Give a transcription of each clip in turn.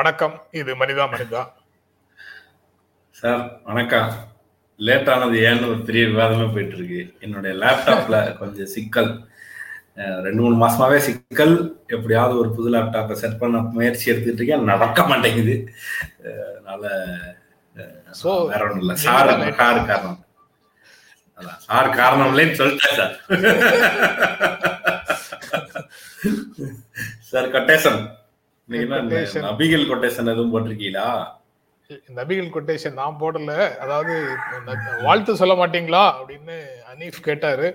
வணக்கம். இது மனிதா மனிதா. சார் வணக்கம். லேட் ஆனது ஏன்னு ஒரு பெரிய விவாதமே போயிட்டு இருக்கு என்னுடைய லேப்டாப்ல கொஞ்சம் சிக்கல். ரெண்டு மூணு மாசமாவே சிக்கல். எப்படியாவது ஒரு புது லேப்டாப்பை செட் பண்ண முயற்சி எடுத்துட்டு இருக்கேன் நடக்க மாட்டேங்குது. அதனால வேற ஒன்றும் இல்லை. சார் சார் காரணம். அதான் சார் காரணம் இல்லைன்னு சொல்லிட்டேன் சார். சார் கொட்டேஷன் அபிகல் கொட்டேஷன் எதுவும் போட்டிருக்கீங்களா? நபிகள் கொட்டேஷன் நான் போடல. அதாவது வாழ்த்து சொல்ல மாட்டீங்களா? அப்படின்னு அனீஃப் கேட்டாரு.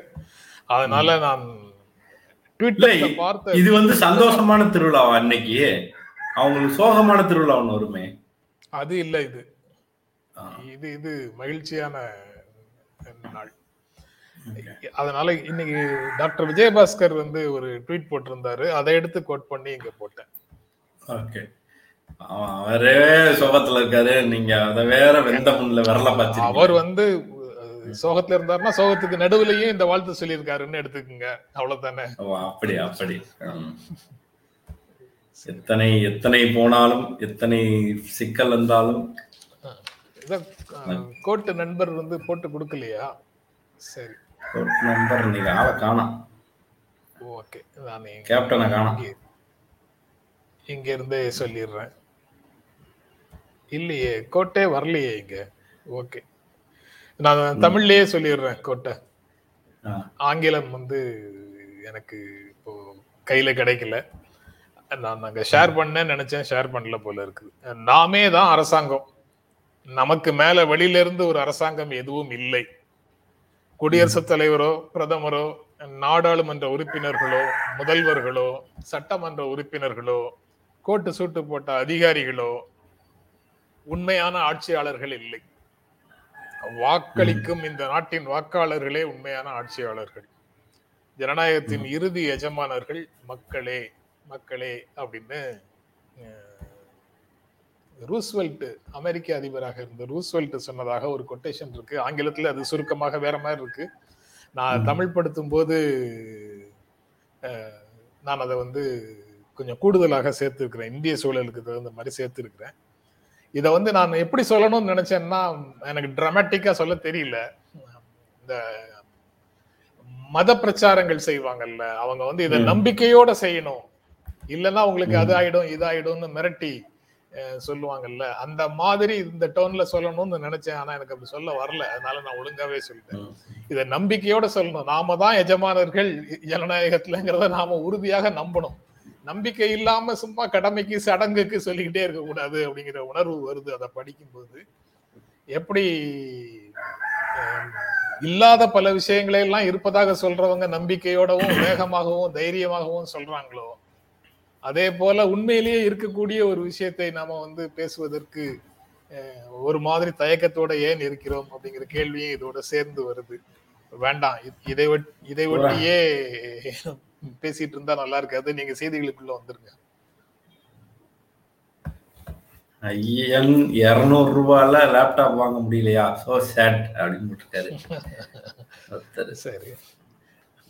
அதனால நான் ட்விட்டர்ல பார்த்த இது வந்து சந்தோஷமான திருவிழாவா அன்னைக்கு அவங்களுக்கு சோகமான திருவிழா ஒண்ணு வருமே. அது இல்ல இது. இது இது மகிழ்ச்சியான நாள். அதனால இன்னைக்கு டாக்டர் விஜயபாஸ்கர் வந்து ஒரு ட்வீட் போட்டிருந்தாரு. அதை எடுத்து கோட் பண்ணி இங்க போட்டேன். ஓகே. அவரே சோகத்துல இருக்காரு. நீங்க அத வேற வெந்த முன்ல விரல அவர் பாத்து வந்து அஹ், சோகத்துல இருந்தாருன்னா சோகத்துக்கு நடுவுலயும் இந்த வாழ்த்து சொல்லியிருக்காருன்னு எடுத்துக்கோங்க. அவ்வளவுதானே? அப்படி அப்படி. எத்தனை எத்தனை போனாலும் எத்தனை சிக்கல் அஹ், கோட்டு நண்பர் வந்து போட்டு கொடுக்கலையா? சரி. நம்பர் நீங்க ஆளை காணோம். ஓகே. கேப்டனை காணோம். இங்க- இருந்தே சொல்லிடுறேன் இல்லையே கோட்டே வரலையே இங்க. ஓகே. நான் தமிழ்லயே சொல்லிடுறேன் கோட்டை. ஆங்கிலம் வந்து எனக்கு இப்போ கையில கிடைக்கல. நான் அங்க ஷேர் பண்ணேன்னு நினைச்சேன் ஷேர் பண்ணல போல இருக்கு நாமே தான் அரசாங்கம். நமக்கு மேல வெளியில இருந்து ஒரு அரசாங்கம் எதுவும் இல்லை. குடியரசுத் தலைவரோ பிரதமரோ நாடாளுமன்ற உறுப்பினர்களோ முதல்வர்களோ சட்டமன்ற உறுப்பினர்களோ கோட்டு சூட்டு போட்ட அதிகாரிகளோ உண்மையான ஆட்சியாளர்கள் இல்லை. வாக்களிக்கும் இந்த நாட்டின் வாக்காளர்களே உண்மையான ஆட்சியாளர்கள். ஜனநாயகத்தின் இறுதி எஜமானர்கள் மக்களே மக்களே அப்படின்னு ரூஸ்வெல்ட் அமெரிக்க அதிபராக இருந்த ரூஸ்வெல்ட் சொன்னதாக ஒரு கொட்டேஷன் இருக்கு. ஆங்கிலத்துல அது சுருக்கமாக வேற மாதிரி இருக்கு. நான் தமிழ் படுத்தும் போது நான் அதை வந்து கொஞ்சம் கூடுதலாக சேர்த்துருக்கிறேன். இந்திய சூழலுக்கு தகுந்த மாதிரி சேர்த்துருக்கிறேன். இதை வந்து நான் எப்படி சொல்லணும்னு நினைச்சேன்னா எனக்கு டிராமட்டிக்கா சொல்ல தெரியல. இந்த மத பிரச்சாரங்கள் செய்வாங்கல்ல அவங்க வந்து இதை. நம்பிக்கையோட செய்யணும். இல்லைன்னா உங்களுக்கு அது ஆயிடும் இது ஆயிடும்னு மிரட்டி சொல்லுவாங்கல்ல. அந்த மாதிரி இந்த டோன்ல சொல்லணும்னு நினைச்சேன். ஆனா எனக்கு அப்படி சொல்ல வரல. அதனால நான் ஒழுங்காவே சொல்லிட்டேன். இதை நம்பிக்கையோட சொல்லணும். நாம தான் எஜமானர்கள் ஜனநாயகத்துலங்கிறத நாம உறுதியாக நம்பணும். நம்பிக்கை இல்லாம சும்மா கடமைக்கு சடங்குக்கு சொல்லிக்கிட்டே இருக்க கூடாது அப்படிங்கிற உணர்வு வருது அதை படிக்கும்போது. எப்படி இல்லாத பல விஷயங்களை எல்லாம் இருப்பதாக சொல்றவங்க நம்பிக்கையோடவும் வேகமாகவும் தைரியமாகவும் சொல்றாங்களோ அதே போல உண்மையிலேயே இருக்கக்கூடிய ஒரு விஷயத்தை நாம வந்து பேசுவதற்கு ஒரு மாதிரி தயக்கத்தோட ஏன் இருக்கிறோம் அப்படிங்கிற கேள்வியும் இதோட சேர்ந்து வருது. வேண்டாம் இதை இதை ஒட்டியே பேசிட்டு இருந்தா நல்லா இருக்காது. நீங்க செய்திகளுக்குள்ள வந்துருங்க. ஐயன் இருநூறு ரூபாயில லேப்டாப் வாங்க முடியலையா? சோ சேட் அப்படின்னு போட்டிருக்காரு. சரி.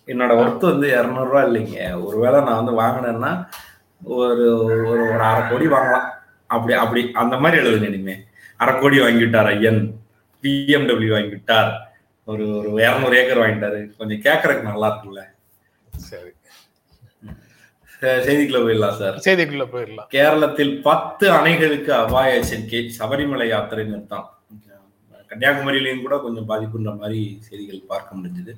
என்னோட ஒர்த் வந்து இரநூறுவா இல்லைங்க. ஒருவேளை நான் வந்து வாங்கினேன்னா ஒரு ஒரு ஒரு அரை கோடி வாங்கலாம். அப்படி அப்படி அந்த மாதிரி எழுதுங்க இனிமே. அரை கோடி வாங்கிவிட்டார் ஐயன். பிஎம்டபிள்யூ வாங்கிவிட்டார். ஒரு ஒரு இரநூறு ஏக்கர் வாங்கிட்டாரு. கொஞ்சம் கேட்கறதுக்கு நல்லா இருக்குல்ல சரி. செய்திக்குள்ள போயிடலாம் சார். செய்திக்குள்ள போயிடலாம். கேரளத்தில் பத்து அணைகளுக்கு அபாய எச்சரிக்கை சபரிமலை யாத்திரை நிறுத்தம். கன்னியாகுமரியிலையும் கூட கொஞ்சம் பாதிப்புன்ற மாதிரி செய்திகள் பார்க்க முடிஞ்சது.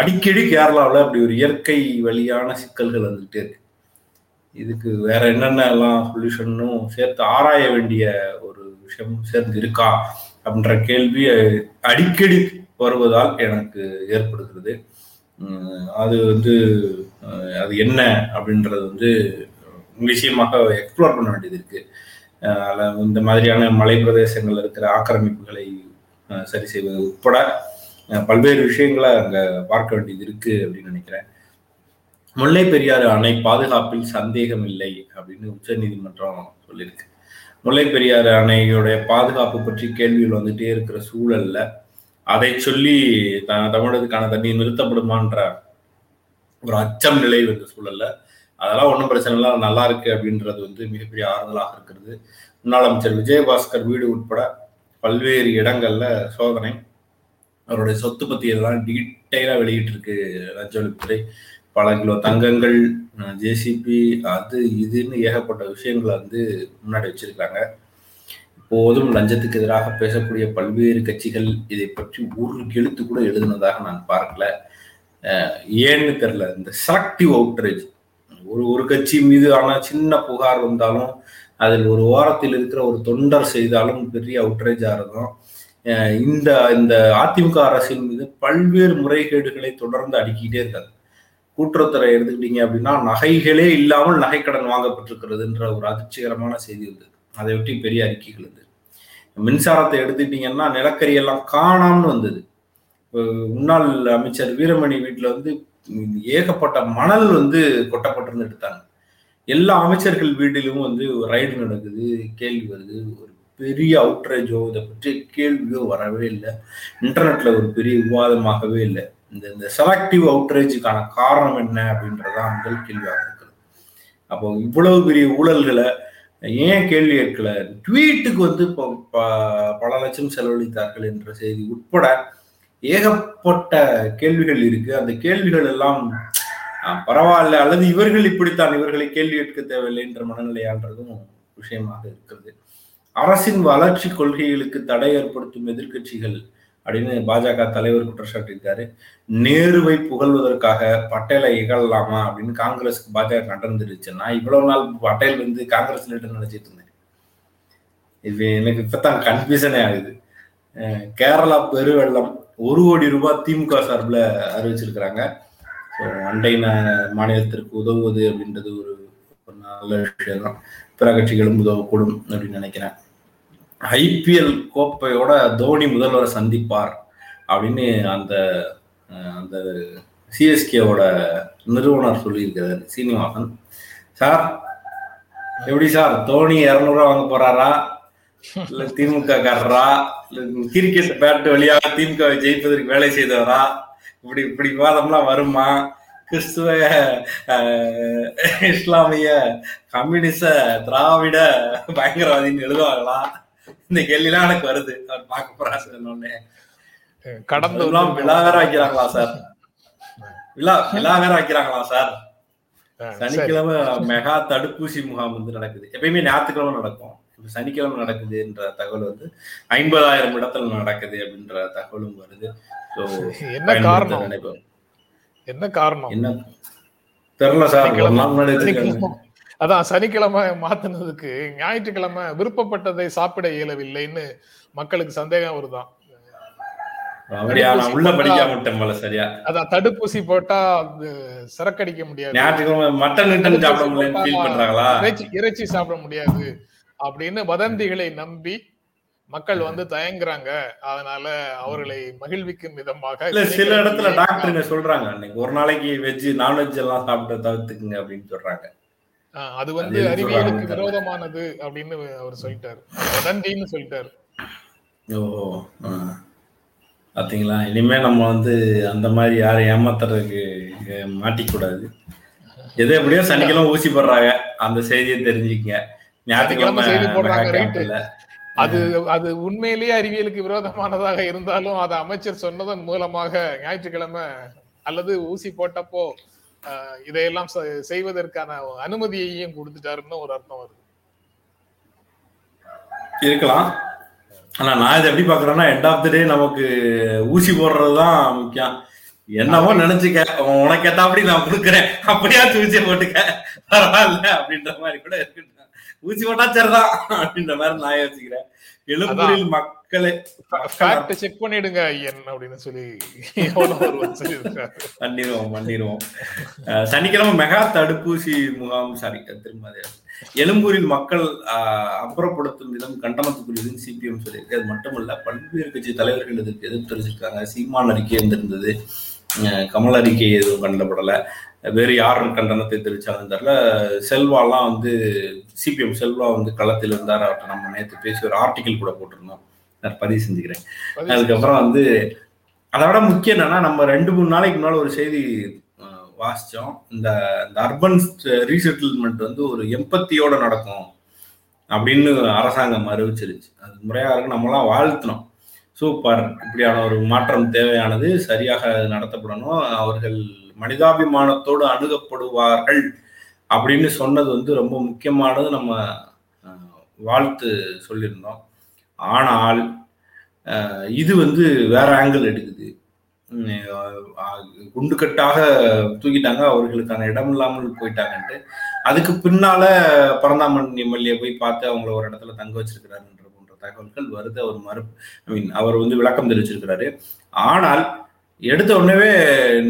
அடிக்கடி கேரளாவில் அப்படி ஒரு இயற்கை வழியான சிக்கல்கள் வந்துகிட்டே இருக்கு. இதுக்கு வேற என்னென்ன எல்லாம் சொல்யூஷனும் சேர்த்து ஆராய வேண்டிய ஒரு விஷயம் சேர்ந்து இருக்கா அப்படின்ற கேள்வி அடிக்கடி வருவதால் எனக்கு ஏற்படுகிறது. அது வந்து அது என்ன அப்படின்றது வந்து விஷயமாக எக்ஸ்ப்ளோர் பண்ண வேண்டியது இருக்கு. அதில் இந்த மாதிரியான மலை பிரதேசங்கள் இருக்கிற ஆக்கிரமிப்புகளை சரி செய்வது உட்பட பல்வேறு விஷயங்களை அங்க பார்க்க வேண்டியது இருக்கு அப்படின்னு நினைக்கிறேன். முல்லை பெரியாறு அணை பாதுகாப்பில் சந்தேகம் இல்லை அப்படின்னு உச்சநீதிமன்றம் சொல்லியிருக்கு. முல்லை பெரியாறு அணையுடைய பாதுகாப்பு பற்றி கேள்விகள் வந்துட்டே இருக்கிற சூழல்ல அதை சொல்லி த- தமிழகத்துக்கான தண்ணி நிறுத்தப்படுமான்ற ஒரு அச்சம் நிலை வந்த சூழல்ல. அதெல்லாம் ஒன்றும் பிரச்சனை இல்லை நல்லா இருக்கு அப்படின்றது வந்து மிகப்பெரிய ஆறுதலாக இருக்கிறது. முன்னாள் அமைச்சர் விஜயபாஸ்கர் வீடு உட்பட பல்வேறு இடங்கள்ல சோதனை அவருடைய சொத்து பத்தியெல்லாம் டீட்டெயிலாக வெளியிட்டிருக்கு லஞ்ச பல கிலோ தங்கங்கள் ஜேசிபி அது இதுன்னு ஏகப்பட்ட விஷயங்களை வந்து முன்னாடி வச்சிருக்காங்க. இப்போதும் லஞ்சத்துக்கு எதிராக பேசக்கூடிய பல்வேறு கட்சிகள் இதை பற்றி ஒரு எழுத்து கூட எழுதுனதாக நான் பார்க்கல. ஏன்னு தெரில இந்த செலக்டிவ் அவுட்ரேஜ் ஒரு ஒரு கட்சி மீது ஆனால் சின்ன புகார் வந்தாலும் அதில் ஒரு ஓரத்தில் இருக்கிற ஒரு தொண்டர் செய்தாலும் பெரிய அவுட்ரேஜாக இருக்கும். இந்த இந்த அதிமுக அரசின் மீது பல்வேறு முறைகேடுகளை தொடர்ந்து அடுக்கிட்டே இருக்காங்க. கூட்டுறவுத்துறை எடுத்துக்கிட்டீங்க அப்படின்னா நகைகளே இல்லாமல் நகைக்கடன் வாங்கப்பட்டிருக்கிறதுன்ற ஒரு அதிர்ச்சிகரமான செய்தி வந்தது அதை ஒட்டி பெரிய அறிக்கைகள் இருந்தது மின்சாரத்தை எடுத்துக்கிட்டீங்கன்னா நிலக்கரி எல்லாம் காணாம்னு வந்தது. முன்னாள் அமைச்சர் வீரமணி வீட்டில் வந்து ஏகப்பட்ட மணல் வந்து கொட்டப்பட்டிருந்து எடுத்தாங்க எல்லா அமைச்சர்கள் வீட்டிலும் வந்து ரைடு நடக்குது கேள்வி வருது. ஒரு பெரிய அவுட்ரேஜோ இதை பற்றி கேள்வியோ வரவே இல்லை. இன்டர்நெட்ல ஒரு பெரிய விவாதமாகவே இல்லை. இந்த இந்த செலக்டிவ் அவுட்ரேஜுக்கான காரணம் என்ன அப்படின்றதான் முதல் கேள்வியாக இருக்குது அப்போ இவ்வளவு பெரிய ஊழல்களை ஏன் கேள்வி கேட்கல? ட்வீட்டுக்கு வந்து இப்போ ப- பல லட்சம் செலவழித்தார்கள் என்ற செய்தி உட்பட ஏகப்பட்ட கேள்விகள் இருக்கு. அந்த கேள்விகள் எல்லாம் பரவாயில்ல. அல்லது இவர்கள் இப்படித்தான் இவர்களை கேள்வி கேட்க தேவையில்லை என்ற மனநிலையான்றதும் விஷயமாக இருக்கிறது. அரசின் வளர்ச்சி கொள்கைகளுக்கு தடை ஏற்படுத்தும் எதிர்க்கட்சிகள் அப்படின்னு பாஜக தலைவர் குற்றச்சாட்டிருக்காரு நேருவை புகழ்வதற்காக பட்டேலை இகழலாமா அப்படின்னு காங்கிரஸ்க்கு பாஜக நடந்துருச்சுன்னா இவ்வளவு நாள் பட்டேல் வந்து காங்கிரஸ் லீடர் நினைச்சிட்டு இருந்தேன். இது எனக்கு இப்பதான் கன்ஃபியூஷனே ஆகுது. கேரளா பெருவெள்ளம் ஒரு கோடி ரூபாய் திமுக சார்பில் அறிவிச்சிருக்கிறாங்க. ஸோ அண்டை மாநிலத்திற்கு உதவுவது அப்படின்றது ஒரு ஒரு நல்ல விஷயம் தான் பிற கட்சிகளும் உதவக்கூடும் அப்படின்னு நினைக்கிறேன். ஐபிஎல் கோப்பையோட தோனி முதல்வரை சந்திப்பார் அப்படின்னு அந்த அந்த சிஎஸ்கேவோட நிறுவனர் சொல்லியிருக்கிறார் சீனிவாசன். சார் எப்படி சார்? தோனி இரநூறுவா வாங்க போறாரா? இல்ல திமுக காரரா? இல்ல கிரிக்கெட் பேட் வழியாக திமுக ஜெயிப்பதற்கு வேலை செய்தவரா? இப்படி இப்படி விவாதம்லாம் வருமா? கிறிஸ்துவ இஸ்லாமிய கம்யூனிச திராவிட பயங்கரவாதின்னு எழுதுவாங்களா? இந்த கேள்விலாம் எனக்கு வருது. அவர் பார்க்க போறாரு சொன்னோடனே கடந்து விழா வேற வைக்கிறாங்களா சார்? விழா விழா வேற வைக்கிறாங்களா சார். சனிக்கிழமை மெகா தடுப்பூசி முகாம் வந்து நடக்குது. எப்பயுமே ஞாயிற்றுக்கிழமை நடக்கும். சனிக்கிழமை நடக்குதுன்ற தகவல் வந்து ஐம்பதாயிரம் இடத்துல நடக்குது அப்படின்ற தகவலும் வருது. ஸோ என்ன காரணம்? நினைப்போம். என்ன காரணம்? என்ன? தெரியல சார். அதான் சனிக்கிழமை மாத்தினதுக்கு ஞாயிற்றுக்கிழமை விருப்பப்பட்டதை சாப்பிட இயலவில்லைன்னு மக்களுக்கு சந்தேகம் வருதான். அதான் தடுப்பூசி போட்டா சரக்கடிக்க முடியாது. இறைச்சி சாப்பிட முடியாது. அப்படின்னு வதந்திகளை நம்பி மக்கள் வந்து தயங்குறாங்க. அதனால அவர்களை மகிழ்விக்கும் விதமாக இல்ல சில இடத்துல டாக்டருங்க சொல்றாங்க அன்னைக்கு ஒரு நாளைக்கு வெஜ் நான்வெஜ் எல்லாம் சாப்பிட்டு தவிர்த்துக்குங்க அப்படின்னு சொல்றாங்க. அது வந்து அறிவியலுக்கு விரோதமானது அப்படின்னு அவர் சொல்லிட்டாரு. வதந்தின்னு சொல்லிட்டாரு. ஓ. பாத்தீங்களா? இனிமே நம்ம வந்து அந்த மாதிரி யாரும் ஏமாத்துறதுக்கு மாட்டிக்கூடாது. எது எப்படியோ சனிக்கிழமை ஊசி போடுறாங்க. அந்த செய்தியை தெரிஞ்சுக்கங்க. ஞாயிற்றுக்கிழமை செய்தி போடுறாங்க. அது அது உண்மையிலேயே அறிவியலுக்கு விரோதமானதாக இருந்தாலும் அதை அமைச்சர் சொன்னதன் மூலமாக ஞாயிற்றுக்கிழமை அல்லது ஊசி போட்டப்போ இதையெல்லாம் செய்வதற்கான அனுமதியையும் கொடுத்துட்டாருன்னு ஒரு அர்த்தம் வருது. இருக்கலாம். ஆனா நான் இதை எப்படி பாக்குறேன்னா எண்ட் ஆஃப் த டே நமக்கு ஊசி போடுறதுதான் முக்கியம். என்னவோ நினைச்சுக்க உனக்கு ஏத்தாப்படி நான் கொடுக்குறேன். அப்படியாச்சும் ஊசியை போட்டுக்க. பரவாயில்ல அப்படின்ற மாதிரி கூட இருக்கு ஊசி போட்டா சரிதான் அப்படின்ற மாதிரி நான் யோசிக்கிறேன். எழும்பூரில் மக்களே ஃபேக்ட் செக் பண்ணிடுங்க ஐயன் அப்படின்னு சொல்லி பண்ணிடுவோம் பண்ணிடுவோம். சனிக்கிழமை மெகா தடுப்பூசி முகாம் சாரி திரும்ப. எழும்பூரில் மக்கள் அப்புறப்படுத்தும் விதம் கண்டனத்துக்குரியதுன்னு சிபிஎம் சொல்லியிருக்கு. அது மட்டுமல்ல பல்வேறு கட்சி தலைவர்கள் இதுக்கு எதிர்ப்பு தெரிவிச்சிருக்காங்க சீமான் அறிக்கை வந்திருந்தது. அஹ், கமல் அறிக்கை எதுவும் கண்டப்படலை வேறு யார் கண்டனத்தை தெரிவிச்சாங்கன்னு தெரியல. செல்வாலாம் வந்து சிபிஎம் செல்வா வந்து களத்தில் இருந்தார் அவர்கிட்ட நம்ம நேற்று பேசி ஒரு ஆர்டிக்கல் கூட போட்டிருந்தோம். நான் பதிவு செஞ்சுக்கிறேன். அதுக்கப்புறம் வந்து அதை விட முக்கியம் என்னன்னா நம்ம ரெண்டு மூணு நாளைக்கு முன்னால ஒரு செய்தி வாசிச்சோம். இந்த இந்த அர்பன் ரீசெட்டில்மெண்ட் வந்து ஒரு எம்பத்தியோட நடக்கும் அப்படின்னு அரசாங்கம் அறிவிச்சிருச்சு. அது முறையாக இருக்கு. நம்மலாம் வாழ்த்தணும். சூப்பர். இப்படியான ஒரு மாற்றம் தேவையானது சரியாக நடத்தப்படணும். அவர்கள் மனிதாபிமானத்தோடு அணுகப்படுவார்கள். அப்படின்னு சொன்னது வந்து ரொம்ப முக்கியமானது நம்ம வாழ்த்து சொல்லியிருந்தோம். ஆனால் இது வந்து வேற ஆங்கிள் எடுக்குது. குண்டுக்கட்டாக தூக்கிட்டாங்க அவர்களுக்கான இடம் இல்லாமல் போயிட்டாங்கன்ட்டு. அதுக்கு பின்னால பரந்தாமன் எம்எல்ஏ போய் பார்த்து அவங்கள ஒரு இடத்துல தங்க வச்சிருக்கிறாருன்ற போன்ற தகவல்கள் வருது. அவர் மறு ஐ மீன் அவர் வந்து விளக்கம் தெரிவிச்சிருக்கிறாரு. ஆனால் எடுத்த உடனே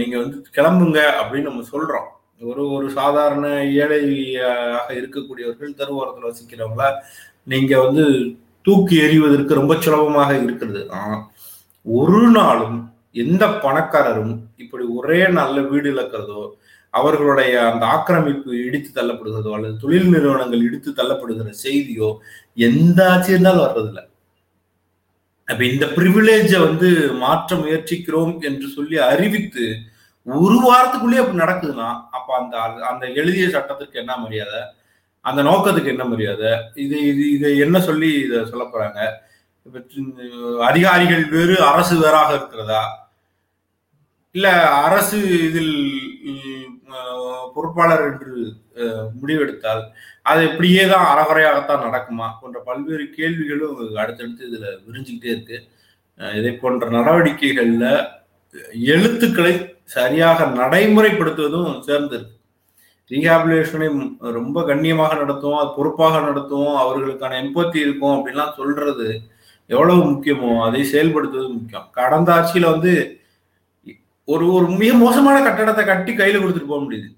நீங்க வந்து கிளம்புங்க அப்படின்னு நம்ம சொல்றோம். ஒரு ஒரு சாதாரண ஏழையாக இருக்கக்கூடியவர்கள் தெருவோரத்தில் வசிக்கிறவங்கள நீங்க வந்து தூக்கி எறிவதற்கு ரொம்ப சுலபமாக இருக்கிறது. ஒரு நாளும் எந்த பணக்காரரும் இப்படி ஒரே நல்ல வீடு இழக்கிறதோ அவர்களுடைய அந்த ஆக்கிரமிப்பு இடித்து தள்ளப்படுகிறதோ அல்லது தொழில் நிறுவனங்கள் இடித்து தள்ளப்படுகிற செய்தியோ எந்த ஆட்சி இருந்தாலும் வர்றதில்ல. அப்ப இந்த பிரிவிலேஜை வந்து மாற்ற முயற்சிக்கிறோம் என்று சொல்லி அறிவித்து ஒரு வாரத்துக்குள்ளேயே அப்படி நடக்குதுன்னா அப்ப அந்த அந்த எழுதிய சட்டத்திற்கு என்ன மரியாதை? அந்த நோக்கத்துக்கு என்ன மரியாதை? இது இது இதை என்ன சொல்லி இதை சொல்ல போறாங்க? அதிகாரிகள் வேறு அரசு வேறாக இருக்கிறதா? இல்ல அரசு இதில் பொறுப்பாளர் என்று முடிவெடுத்தால் அது இப்படியே தான் அறகுறையாகத்தான் நடக்குமா? போன்ற பல்வேறு கேள்விகளும் அடுத்தடுத்து இதுல விரிஞ்சுக்கிட்டே இருக்கு. இதை போன்ற நடவடிக்கைகள்ல எழுத்துக்களை சரியாக நடைமுறைப்படுத்துவதும் சேர்ந்து இருக்கு ரீஹாபிலேஷனை ரொம்ப கண்ணியமாக நடத்துவோம் அது பொறுப்பாக நடத்துவோம் அவர்களுக்கான எம்பத்தி இருக்கும் அப்படின்லாம் சொல்றது எவ்வளவு முக்கியமோ அதை செயல்படுத்துவது முக்கியம். கடந்த ஆட்சியில வந்து ஒரு ஒரு மிக மோசமான கட்டடத்தை கட்டி கையில கொடுத்துட்டு போக முடியுது.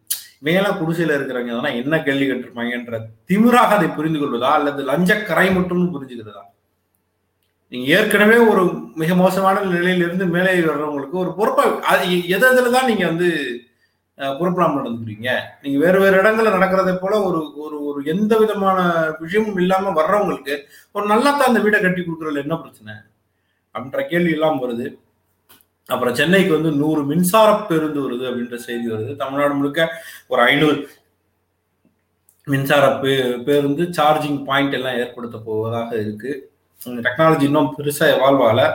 மேல குடிசையில இருக்கிறவங்க என்ன கேள்வி கட்டிருப்பாங்கன்ற திமிராக அதை புரிந்து கொள்வதா அல்லது லஞ்ச கரை மட்டும் புரிஞ்சுக்கிறதா? நீங்க ஏற்கனவே ஒரு மிக மோசமான நிலையிலிருந்து மேலே வர்றவங்களுக்கு ஒரு பொறுப்பா அது எது எதுல தான் நீங்க வந்து பொறுப்பெல்லாம் நடந்துக்கிறீங்க? நீங்க வேறு வேறு இடங்கள்ல நடக்கிறதை போல ஒரு ஒரு ஒரு எந்த விதமான விஷயமும் இல்லாம வர்றவங்களுக்கு ஒரு நல்லா தான் அந்த வீடை கட்டி கொடுக்குறதுல என்ன பிரச்சனை? அப்படின்ற கேள்வி எல்லாம் வருது. அப்புறம் சென்னைக்கு வந்து நூறு மின்சார பேருந்து வருது அப்படின்ற செய்தி வருது. தமிழ்நாடு முழுக்க ஒரு ஐநூறு மின்சார பே பேருந்து சார்ஜிங் பாயிண்ட் எல்லாம் ஏற்படுத்த போவதாக இருக்கு. டெக்னாலஜி இன்னும் பெருசாக எவால்வ் ஆகலை.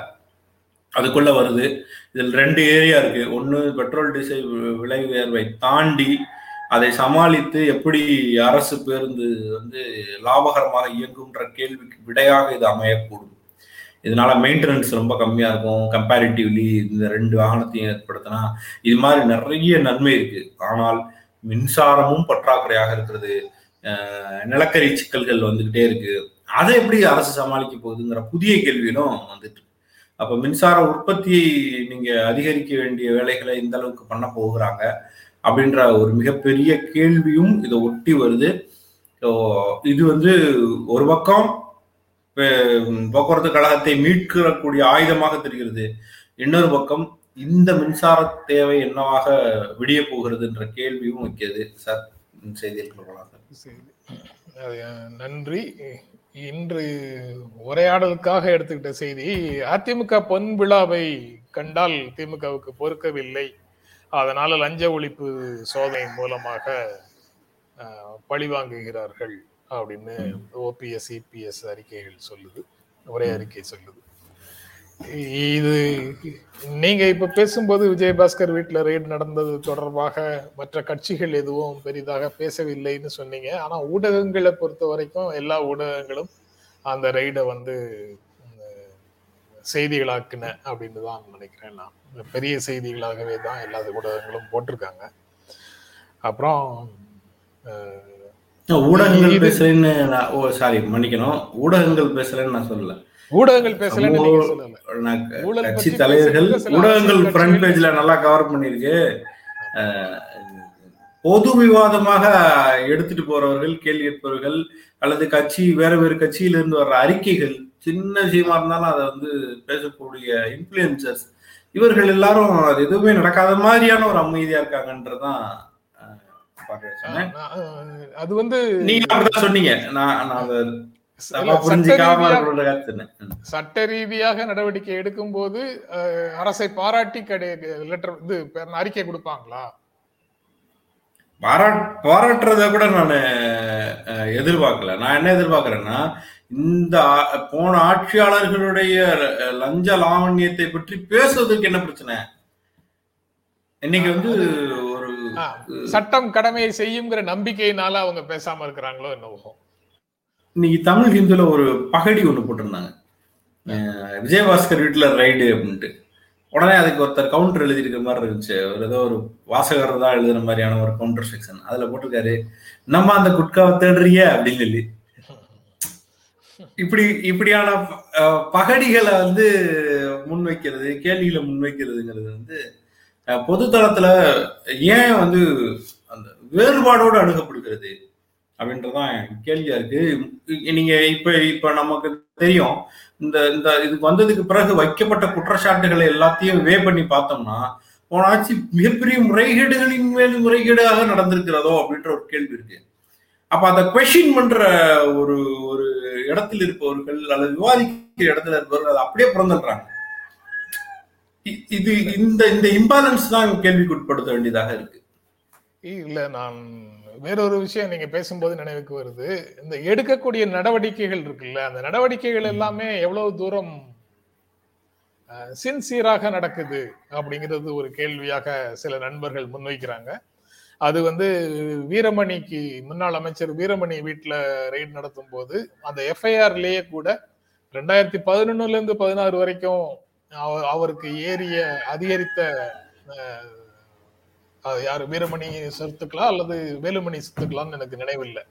அதுக்குள்ளே வருது. இதில் ரெண்டு ஏரியா இருக்குது ஒன்று பெட்ரோல் டீசல் விலை உயர்வை தாண்டி அதை சமாளித்து எப்படி அரசு பேருந்து வந்து லாபகரமாக இயங்கும்ன்ற கேள்விக்கு விடையாக இது அமையக்கூடும். இதனால மெயின்டெனன்ஸ் ரொம்ப கம்மியாக இருக்கும். கம்பேரிட்டிவ்லி இந்த ரெண்டு வாகனத்தையும் ஏற்படுத்தினா இது மாதிரி நிறைய நன்மை இருக்கு. ஆனால் மின்சாரமும் பற்றாக்குறையாக இருக்கிறது. நிலக்கரி சிக்கல்கள் வந்துகிட்டே இருக்கு. அதை எப்படி அரசு சமாளிக்க போகுதுங்கிற புதிய கேள்வியிலும் வந்துட்டு அப்ப மின்சார உற்பத்தியை நீங்க அதிகரிக்க வேண்டிய வேலைகளை இந்த அளவுக்கு பண்ண போகிறாங்க அப்படின்ற ஒரு மிகப்பெரிய கேள்வியும் இதை ஒட்டி வருது. இது வந்து ஒரு பக்கம் போக்குவரத்து கழகத்தை மீட்கக்கூடிய ஆயுதமாக தெரிகிறது. இன்னொரு பக்கம் இந்த மின்சார தேவை என்னவாக விடிய போகிறது என்ற கேள்வியும் வைக்கிறது. சார் செய்தியில் நன்றி. இன்று உரையாடலுக்காக எடுத்துக்கிட்ட செய்தி அதிமுக பொன் விழாவை கண்டால் திமுகவுக்கு பொறுக்கவில்லை. அதனால லஞ்ச ஒழிப்பு சோதனை மூலமாக பழிவாங்குகிறார்கள் அப்படின்னு ஓபிஎஸ் இபிஎஸ் அறிக்கைகள் சொல்லுது ஒரே அறிக்கை சொல்லுது. இது நீங்க இப்ப பேசும்போது விஜயபாஸ்கர் வீட்டுல ரெய்டு நடந்தது தொடர்பாக மற்ற கட்சிகள் எதுவும் பெரிதாக பேசவில்லைன்னு சொன்னீங்க. ஆனா ஊடகங்களை பொறுத்த வரைக்கும் எல்லா ஊடகங்களும் அந்த ரெய்டை வந்து செய்திகளாக்குன அப்படின்னு தான் நினைக்கிறேன் நான். பெரிய செய்திகளாகவே தான் எல்லா ஊடகங்களும் போட்டிருக்காங்க. அப்புறம் ஊடகங்கள் பேசலன்னு ஓ சாரி மன்னிக்கணும். ஊடகங்கள் பேசலன்னு நான் சொல்லல. ஊடகங்கள் பேசலன்னு கட்சி தலைவர்கள் ஊடகங்கள் ஃப்ரண்ட் பேஜ்ல நல்லா கவர் பண்ணிருக்கு பொது விவாதமாக எடுத்துட்டு போறவர்கள் கேள்வி கேட்பவர்கள் அல்லது கட்சி வேற வேறு கட்சியிலிருந்து வர்ற அறிக்கைகள் சின்ன விஷயமா இருந்தாலும் அதை வந்து பேசக்கூடிய இன்ஃபுளுசர்ஸ் இவர்கள் எல்லாரும் அது எதுவுமே நடக்காத மாதிரியான ஒரு அமைதியா இருக்காங்கன்றதான் அது வந்து நீங்க சொன்னீங்க. நான் சட்ட ரீதியாக நடவடிக்கை எடுக்கும் போது அரசை பாராட்டி லெட்டர் இது அறிக்கை கொடுப்பாங்களா? பாராட் பாராட்டுறத கூட நான் எதிர்பார்க்கல. நான் என்ன எதிர்பார்க்கறேன்னா இந்த போன ஆட்சியாளர்களுடைய லஞ்ச லாவண்யத்தை பற்றி பேசுவதற்கு என்ன பிரச்சனை? இன்னைக்கு வந்து ஒரு சட்டம் கடமையை செய்யுங்கிற நம்பிக்கையினால அவங்க பேசாம இருக்கிறாங்களோ என்னவோ. இன்னைக்கு தமிழ் ஹிந்துல ஒரு பகடி ஒன்று போட்டிருந்தாங்க. விஜயபாஸ்கர் வீட்டில் ரைடு அப்படின்ட்டு. உடனே அதுக்கு ஒருத்தர் கவுண்டர் எழுதியிருக்கிற மாதிரி இருந்துச்சு. ஒரு ஏதோ ஒரு வாசகர் தான் எழுதுன மாதிரியான ஒரு கவுண்டர் செக்ஷன் அதில் போட்டிருக்காரு. நம்ம அந்த குட்காவை தேடுறிய அப்படின்னு சொல்லி. இப்படி இப்படியான பகடிகளை வந்து முன்வைக்கிறது கேள்விகளை முன்வைக்கிறதுங்கிறது வந்து அஹ், பொதுத்தளத்துல ஏன் வந்து அந்த வேறுபாடோடு அணுகப்படுகிறது? அப்படின்றதான் கேள்வியா இருக்கு. நீங்க இப்ப இப்ப நமக்கு தெரியும் இந்த இந்த இதுக்கு வந்ததுக்கு பிறகு வைக்கப்பட்ட குற்றச்சாட்டுகளை எல்லாத்தையும் வே பண்ணி பார்த்தோம்னா போன ஆட்சி மிகப்பெரிய முறைகேடுகளின் மேல் முறைகேடாக நடந்திருக்கிறதோ அப்படின்ற ஒரு கேள்வி இருக்கு. அப்ப அதை கொஷின் பண்ற ஒரு ஒரு இடத்தில் இருப்பவர்கள் அல்லது விவாதிக்கிற இடத்துல இருப்பவர்கள் அதை அப்படியே பிறந்துடுறாங்க இது இந்த இந்த இம்பாலன்ஸ் தான் கேள்விக்குட்படுத்த வேண்டியதாக இருக்கு. இல்ல நான் வேறொரு விஷயம் நீங்க பேசும்போது நினைவுக்கு வருது. இந்த எடுக்கக்கூடிய நடவடிக்கைகள் இருக்குல்ல அந்த நடவடிக்கைகள் எல்லாமே எவ்வளவு தூரம் சின்சியராக நடக்குது அப்படிங்கிறது ஒரு கேள்வியாக சில நண்பர்கள் முன்வைக்கிறாங்க. அது வந்து வீரமணிக்கு முன்னாள் அமைச்சர் வீரமணி வீட்டுல ரெய்டு நடத்தும் போது அந்த எஃப்ஐஆர்லயே கூட ரெண்டாயிரத்தி பதினொன்னுல இருந்து பதினாறு வரைக்கும் அவ- அவருக்கு ஏறிய அதிகரித்த யாரு? வீரமணி சொத்துக்களா அல்லது வேலுமணி சொத்துக்களான்னு எனக்கு நினைவில்லை.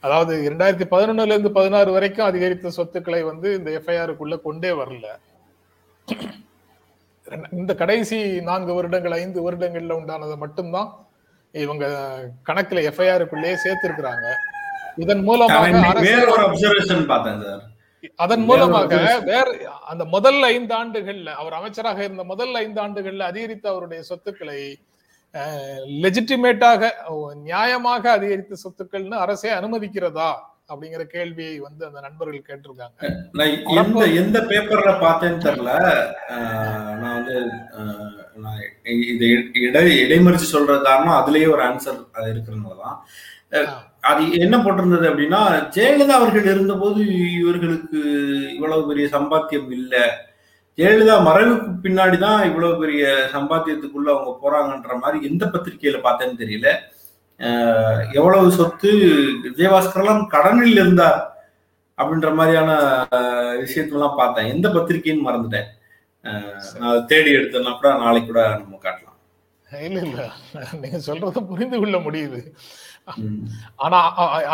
அதாவது இரண்டாயிரத்தி பதினொன்னுல இருந்து பதினாறு வரைக்கும் அதிகரித்த சொத்துக்களை வந்து இந்த எஃப்ஐஆருக்குள்ள கொண்டே வரல. இந்த கடைசி நான்கு வருடங்கள் ஐந்து வருடங்கள்ல உண்டானதை மட்டும்தான் இவங்க கணக்குல எஃப்ஐஆருக்குள்ளேயே சேர்த்திருக்கிறாங்க. இதன் மூலமாக அதன் மூலமாக வேற அந்த முதல் ஐந்து ஆண்டுகள்ல அவர் அமைச்சராக இருந்த முதல் ஐந்து ஆண்டுகள்ல அதிகரித்த அவருடைய சொத்துக்களை லெஜிட்டிமேட்டாக நியாயமாக அதிகரித்த சொத்துக்கள்னு அரசே அனுமதிக்கிறதா? அப்படிங்கிற கேள்வியை வந்து அந்த நண்பர்கள் கேட்டிருக்காங்க. எந்த எந்த பேப்பர்ல பார்த்தேன்னு தெரியல. நான் வந்து இது இடை இடைமறிச்சு சொல்றது காரணம் அதுலயே ஒரு ஆன்சர் இருக்கிறதுனாலதான் அஹ் அது என்ன போட்டிருந்தது அப்படின்னா ஜெயலலிதா அவர்கள் இருந்தபோது இவர்களுக்கு இவ்வளவு பெரிய சம்பாத்தியம் இல்லை. ஜெயலலிதா மறைவுக்கு பின்னாடி தான் இவ்வளவு பெரிய சம்பாத்தியத்துக்குள்ள அவங்க போறாங்கன்ற மாதிரி எந்த பத்திரிகையில பார்த்தேன்னு தெரியல. எவ்வளவு சொத்து விஜயபாஸ்கர்லாம் கடனில் இருந்தார் அப்படின்ற மாதிரியான விஷயத்தெல்லாம் பார்த்தேன். எந்த பத்திரிகைன்னு மறந்துட்டேன். நான் அதை தேடி எடுத்தேன்னா கூட நாளைக்கு கூட நம்ம காட்டலாம். இல்ல இல்ல. நீங்க சொல்றத புரிந்து கொள்ள முடியுது. ஆனா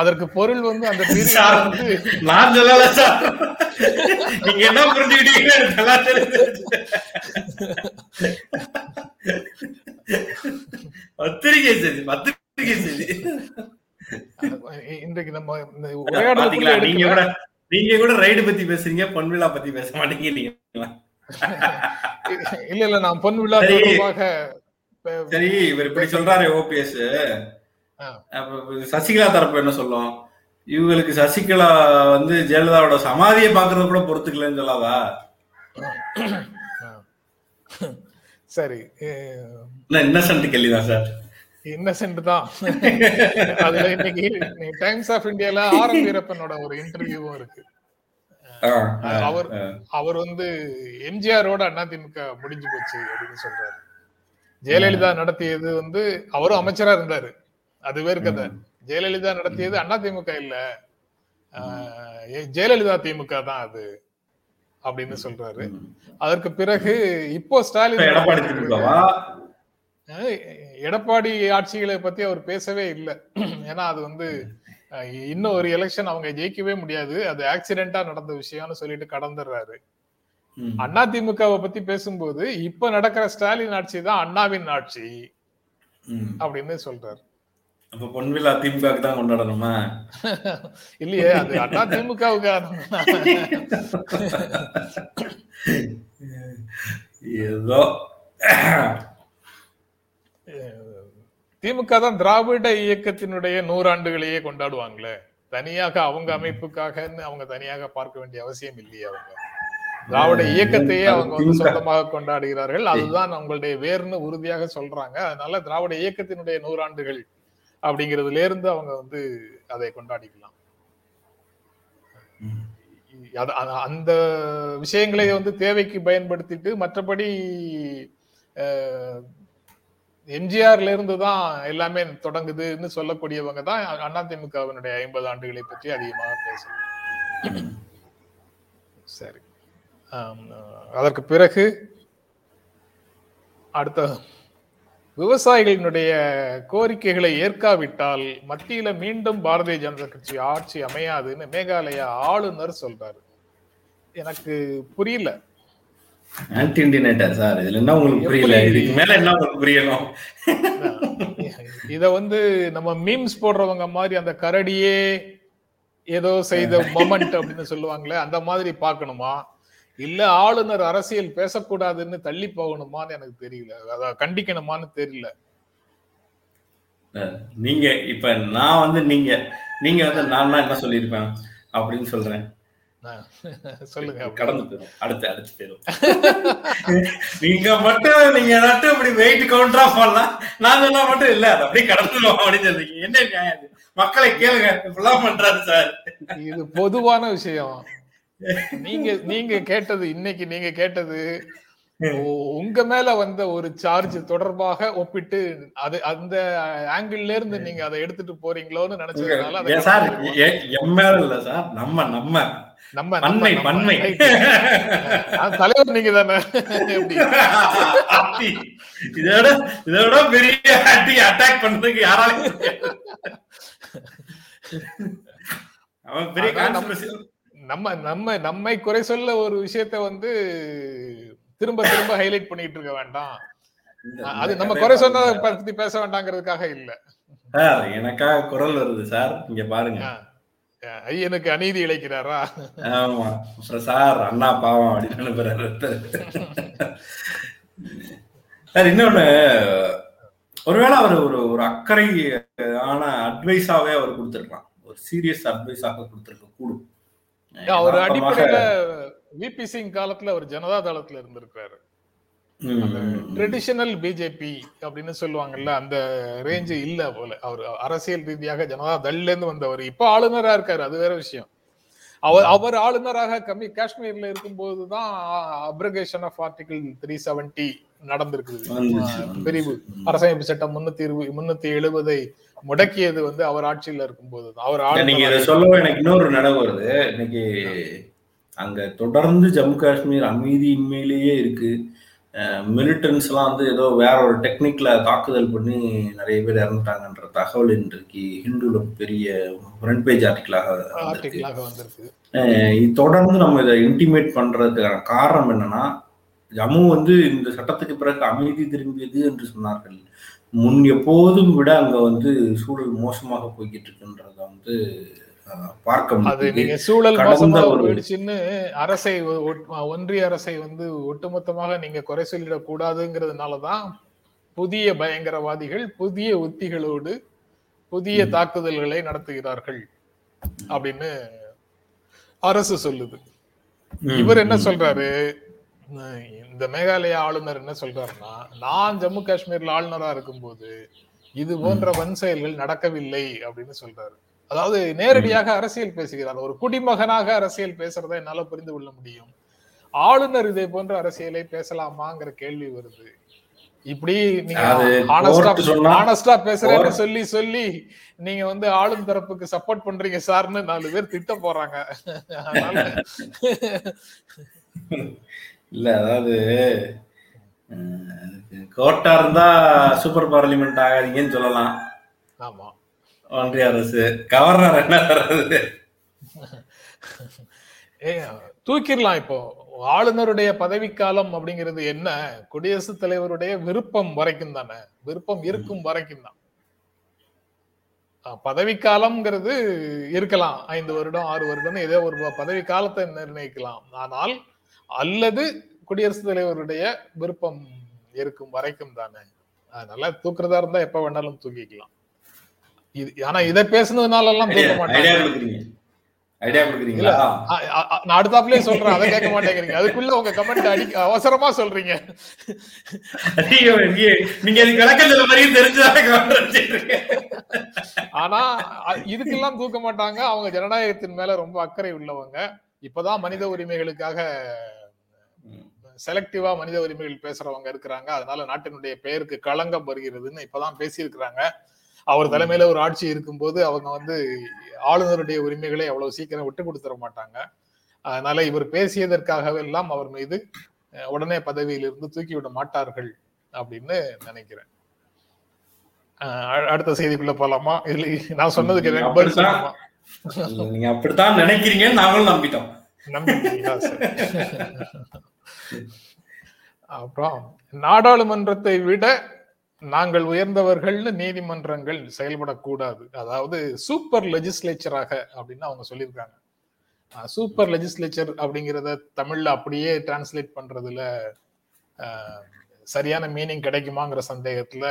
அதற்கு பொருள் வந்து அந்த நான் சொல்லல சார் நீங்க என்ன புரிஞ்சுக்கிட்டீங்கன்னு எனக்கு நல்லா. பத்திரிகை செய்தி பத்திரிகை செய்தி இன்றைக்கு நம்ம உரையாடலுக்குள்ள நீங்க கூட நீங்க கூட ரைடு பத்தி பேசுறீங்க பொன்விழா பத்தி பேச மாட்டேங்கிறீங்க இல்ல இல்ல நான் பொன் விழா சரி. இவர் இப்படி சொல்றாரு ஓபிஎஸ். சசிகலா தரப்பு என்ன சொல்லும்? இவங்களுக்கு சசிகலா வந்து ஜெயலலிதாவோட சமாதியை பாக்குறது கூட பொறுத்துக்கலன்னு சொல்லாதா சரி இன்னசென்ட் கேள்விதான் சார். இன்னசென்ட் தான். அதுல இன்னைக்கு டைம்ஸ் ஆஃப் இந்தியால ஆர் வீரப்பனோட ஒரு இன்டர்வியூவும் இருக்கு. அவர். அவர் வந்து எம்ஜிஆரோட அதிமுக முடிஞ்சு போச்சு அப்படின்னு சொல்றாரு. ஜெயலலிதா நடத்தியது வந்து அவரும் அமைச்சரா இருந்தாரு. அது வேறு கதை ஜெயலலிதா நடத்தியது அதிமுக இல்ல. ஆஹ் ஏ- ஜெயலலிதா திமுக தான் அது அப்படின்னு சொல்றாரு. அதற்கு பிறகு இப்போ ஸ்டாலின் எடப்பாடி ஆட்சிகளை பத்தி அவர் பேசவே இல்லை. ஏன்னா அது வந்து இன்னும் ஒரு எலெக்ஷன் அவங்க ஜெயிக்கவே முடியாது. அது ஆக்சிடென்டா நடந்த விஷயம்னு சொல்லிட்டு கடந்துடுறாரு. அண்ணா திமுகவை பத்தி பேசும்போது இப்ப நடக்கிற ஸ்டாலின் ஆட்சி தான் அண்ணாவின் ஆட்சி. அப்படின்னு சொல்றாரு. அப்ப பொன்விழா திமுகவுக்கு தான் கொண்டாடணுமா? இல்லையே அது அண்ணா திமுகவுக்கு ஏதோ. திமுக தான் திராவிட இயக்கத்தினுடைய நூறாண்டுகளையே கொண்டாடுவாங்களே. தனியாக அவங்க அமைப்புக்காகன்னு அவங்க தனியாக பார்க்க வேண்டிய அவசியம் இல்லையே அவங்க. திராவிட இயக்கத்தையே அவங்க வந்து திமுக. சொந்தமாக கொண்டாடுகிறார்கள். அதுதான் அவங்களுடைய வேர்னு உறுதியாக சொல்றாங்க. அதனால திராவிட இயக்கத்தினுடைய நூறாண்டுகள் அப்படிங்கிறதுல இருந்து அவங்க வந்து அதை கொண்டாடிக்கலாம். அந்த விஷயங்களை வந்து தேவைக்கு பயன்படுத்திட்டு மற்றபடி எம்ஜிஆர்ல இருந்து தான் எல்லாமே தொடங்குதுன்னு சொல்லக்கூடியவங்க தான் அதிமுகவினுடைய ஐம்பது ஆண்டுகளை பற்றி அதிகமாக பேசுறாங்க சரி. அதற்கு பிறகு அடுத்த விவசாயிகளினுடைய கோரிக்கைகளை ஏற்காவிட்டால் மத்தியில மீண்டும் பாரதிய ஜனதா கட்சி ஆட்சி அமையாதுன்னு மேகாலயா ஆளுநர் சொல்றாரு. எனக்கு புரியல. சார் இதுல என்ன உங்களுக்கு புரியல? இதுக்கு மேல என்ன உங்களுக்கு புரியணும்? இத வந்து நம்ம மீம்ஸ் போடுறவங்க மாதிரி அந்த கரடியே ஏதோ செய்த மொமெண்ட் அப்படின்னு சொல்லுவாங்களே அந்த மாதிரி பார்க்கணுமா? இல்ல ஆளுநர் அரசியல் பேசக்கூடாதுன்னு தள்ளி போகணுமான்னு எனக்கு தெரியல. அத கண்டிக்கணுமான்னு தெரியல. நீங்க இப்ப நான் வந்து நீங்க நீங்க வந்து நான் தான் என்ன சொல்லியிருப்பேன் அப்படின்னு சொல்றேன். சொல்லுங்க கடந்து போயிடும் அடுத்து அடுத்து போயிடும் நீங்க மட்டும் நீங்க மட்டும் இப்படி வெயிட் கவுண்டரா பண்ணலாம். நாங்க எல்லாம் மட்டும் இல்ல அது அப்படியே கடந்துடும் அப்படின்னு சொல்றீங்க. என்ன நியாயம்? மக்களை கேளுங்க இப்படிலாம் பண்றாரு சார். இது பொதுவான விஷயம். நீங்க நீங்க கேட்டது இன்னைக்கு நீங்க கேட்டது உங்க மேல வந்த ஒரு சார்ஜ் தொடர்பாக ஒப்பிட்டு அது அந்த ஆங்கிள் இருந்து நீங்க அதை எடுத்துட்டு போறீங்களோன்னு நினைச்சதுனால சார் எ- என் மேல இல்ல சார் நம்ம நம்ம. நம்ம பன்மை பன்மை தலைவர் நீங்க தானே. இதோட இதோட பெரிய அட்டி அட்டாக் பண்றதுக்கு யாராலையும். அவன் பெரிய நம்ம-. நம்ம நம்ம குறை சொல்ல ஒரு விஷயத்த வந்து திரும்ப திரும்ப ஹைலைட் பண்ணிட்டு இருக்க வேண்டாம் அது நம்ம குறை பாருங்க. பத்தி பேச வேண்டாங்கிறதுக்காக இல்ல சார் எனக்காக குரல் வருது சார் இங்க பாருங்க ஐயனுக்கு அநீதி இழைக்கிறாரா ஆமா சார் அண்ணா பாவம் அப்படின்னு அனுப்புறாரு. சார் இன்னொன்னு ஒருவேளை அவர் ஒரு ஒரு அக்கறை ஆன அட்வைஸாவே அவர் கொடுத்திருக்கலாம் ஒரு சீரியஸ் அட்வைஸாக கொடுத்திருக்க கூடும் அவர் அடிப்படையில விபி சிங் காலத்துல அவர் ஜனதா தளத்துல ம், ட்ரெடிஷனல் பிஜேபி அப்படின்னு சொல்லுவாங்கல்ல அந்த ரேஞ்சு இல்ல போல. அவர் அரசியல் ரீதியாக ஜனதா தள்ல இருந்து வந்தவர். இப்ப ஆளுநரா இருக்காரு அது வேற விஷயம். அவர் அவர் ஆளுநராக கம்மி காஷ்மீர்ல இருக்கும்போது தான் abrogation of article three seventy நடந்திருக்குது. வந்துச்சு. பிரிவு. அரசமைப்பு சட்டம் முன்னூத்தி இருபது முன்னூத்தி எழுபதை முடக்கியது வந்து அவர் ஆட்சியில இருக்கும்போது தான் அவர் நீங்க இதை சொல்லவும் எனக்கு இன்னொரு நினைவு வருது. இன்னைக்கு அங்க தொடர்ந்து ஜம்மு காஷ்மீர் அமைதியின்மையிலேயே இருக்கு. மிலிட்டன்ஸ் எல்லாம் வந்து ஏதோ வேற ஒரு டெக்னிக்ல தாக்குதல் பண்ணி நிறைய பேர் இறந்துட்டாங்கன்ற தகவல் இன்றைக்கு ஹிந்துல பெரிய ஃப்ரண்ட் பேஜ் அஹ் இது தொடர்ந்து நம்ம இதை இன்டிமேட் பண்றதுக்கான காரணம் என்னன்னா ஜம்மு வந்து இந்த சட்டத்துக்கு பிறகு அமைதி திரும்பியது என்று சொன்னார்கள். முன் எப்போதும் விட அங்க வந்து சூழல் மோசமாக போய்கிட்டு இருக்குன்றத வந்து பார்க்க சூழல் போயிடுச்சுன்னு அரசை ஒன்றிய அரசை வந்து ஒட்டுமொத்தமாக நீங்க குறை சொல்லிடக் கூடாதுங்கிறதுனாலதான் புதிய பயங்கரவாதிகள் புதிய உத்திகளோடு புதிய தாக்குதல்களை நடத்துகிறார்கள் அப்படின்னு அரசு சொல்லுது. இவர் என்ன. சொல்றாரு? இந்த மேகாலயா ஆளுநர் என்ன சொல்றாருன்னா நான் ஜம்மு காஷ்மீர்ல ஆளுநரா இருக்கும்போது இது போன்ற வன் செயல்கள் நடக்கவில்லை அப்படின்னு சொல்றாரு. அதாவது நேரடியாக அரசியல் பேசுகிறார். ஒரு குடிமகனாக அரசியல் பேசுறதை என்னால புரிந்து கொள்ள முடியும். ஆளுநர் இதே போன்ற அரசியலை பேசலாமாங்கிற கேள்வி வருது. இப்படி நீங்க பேசுறேன்னு சொல்லி சொல்லி நீங்க வந்து ஆளும் தரப்புக்கு சப்போர்ட் பண்றீங்க சார்னு நாலு பேர் திட்ட போறாங்க. இல்ல அதாவது கோட்டா இருந்தா சூப்பர் பார்லிமெண்ட் ஆகாதீங்கன்னு சொல்லலாம். ஆமா. ஒன்றிய அரசு. கவர்னர் என்ன தூக்கிடலாம் இப்போ. ஆளுநருடைய பதவிக்காலம் அப்படிங்கிறது என்ன? குடியரசுத் தலைவருடைய விருப்பம் வரைக்கும் தானே? விருப்பம் இருக்கும் வரைக்கும் தான். பதவிக்காலம்ங்கிறது இருக்கலாம். ஐந்து வருடம் ஆறு வருடம் ஏதோ ஒரு பதவி காலத்தை நிர்ணயிக்கலாம். ஆனால் அல்லது குடியரசுத் தலைவருடைய விருப்பம் இருக்கும் வரைக்கும் தானே? அதனால தூக்குறதா இருந்தா எப்ப வேணாலும் தூக்கிக்கலாம். இது ஆனா இதை பேசுனதுனால எல்லாம் தூக்க மாட்டாங்க. ஐடியா கொடுக்குறீங்களா? நான் அடுத்தாப்புலயே சொல்றேன் அதை கேட்க மாட்டேங்கிறீங்க. அதுக்குள்ள உங்க கமெண்ட் அடி அவசரமா சொல்றீங்க. நீங்க தெரிஞ்சுதான் கவனம் வச்சுட்டு இருக்கேன். ஆனா இதுக்கெல்லாம் தூக்க மாட்டாங்க. அவங்க ஜனநாயகத்தின் மேல ரொம்ப அக்கறை உள்ளவங்க. இப்பதான் மனித உரிமைகளுக்காக செலக்டிவா மனித உரிமைகள் பேசுறவங்க இருக்கிறாங்க. அதனால நாட்டினுடைய பெயருக்கு களங்கம் வருகிறதுன்னு இப்பதான் பேசியிருக்கிறாங்க. அவர் தலைமையில ஒரு ஆட்சி இருக்கும்போது அவங்க வந்து ஆளுநருடைய உரிமைகளை அவ்வளவு சீக்கிரம் விட்டு கொடுத்துட மாட்டாங்க. அதனால இவர் பேசியதற்காகவே எல்லாம் அவர் மீது உடனே பதவியிலிருந்து தூக்கிவிட மாட்டார்கள் அப்படின்னு நினைக்கிறேன். அடுத்த செய்திக்குள்ள போலாமா? இல்ல நான் சொன்னதுக்கு நீங்க அப்படித்தான் நினைக்கிறீங்கன்னு நாங்களும் நம்பிட்டோம். அப்புறம் நாடாளுமன்றத்தை விட நாங்கள் உயர்ந்தவர்கள்னு நீதிமன்றங்கள் செயல்படக்கூடாது. அதாவது சூப்பர் லெஜிஸ்லேச்சராக அப்படின்னு அவங்க சொல்லியிருக்காங்க. சூப்பர் லெஜிஸ்லேச்சர் அப்படிங்கிறத தமிழ்ல அப்படியே டிரான்ஸ்லேட் பண்றதுல சரியான மீனிங் கிடைக்குமாங்கிற சந்தேகத்துல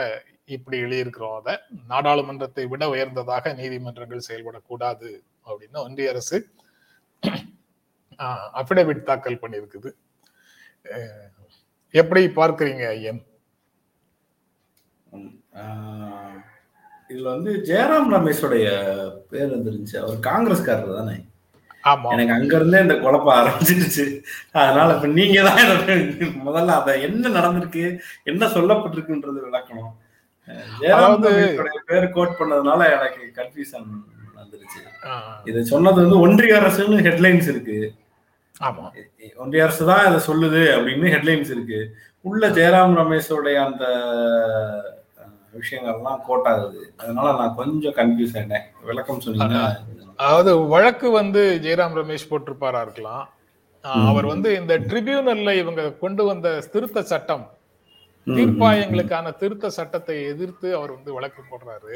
இப்படி எழுதியிருக்கிறோம். அதை நாடாளுமன்றத்தை விட உயர்ந்ததாக நீதிமன்றங்கள் செயல்படக்கூடாது அப்படின்னு ஒன்றிய அரசு அபிடவிட் தாக்கல் பண்ணியிருக்குது. எப்படி பார்க்குறீங்க ஐயன்? இதுல வந்து ஜெயராம் ரமேஷோடைய பேர் வந்துருந்துச்சு. அவர் காங்கிரஸ்காரர் தானே. ஆமா. எனக்கு அங்க இருந்தே இந்த குழப்பம் ஆரம்பிச்சிருச்சு. அதனால இப்ப நீங்க தான் முதல்ல அத என்ன நடந்திருக்கு? என்ன சொல்லப்பட்டிருக்குன்றது விளக்கணும். ஜெயராம் பேர் கோட் பண்ணதுனால எனக்கு கன்ஃபியூஷன் வந்துருச்சு. இது சொன்னது வந்து ஒன்றிய அரசுன்னு ஹெட்லைன்ஸ் இருக்கு. ஆமா. ஒன்றிய அரசு தான் இதை சொல்லுது அப்படின்னு ஹெட்லைன்ஸ் இருக்கு. உள்ள ஜெயராம் ரமேஷோடைய அந்த விஷயங்கள்லாம் கோட் ஆகுது அதனால நான் கொஞ்சம் கன்ஃபியூஸ் ஆயிட்டேன். விளக்கம் சொன்னீங்கன்னா அதாவது வழக்கு வந்து ஜெயராம் ரமேஷ் போட்டிருப்பாரா இருக்கலாம். அவர் வந்து இந்த ட்ரிபியூனல்ல இவங்க கொண்டு வந்த திருத்த சட்டம் தீர்ப்பாயங்களுக்கான திருத்த சட்டத்தை எதிர்த்து அவர் வந்து வழக்கு போடுறாரு.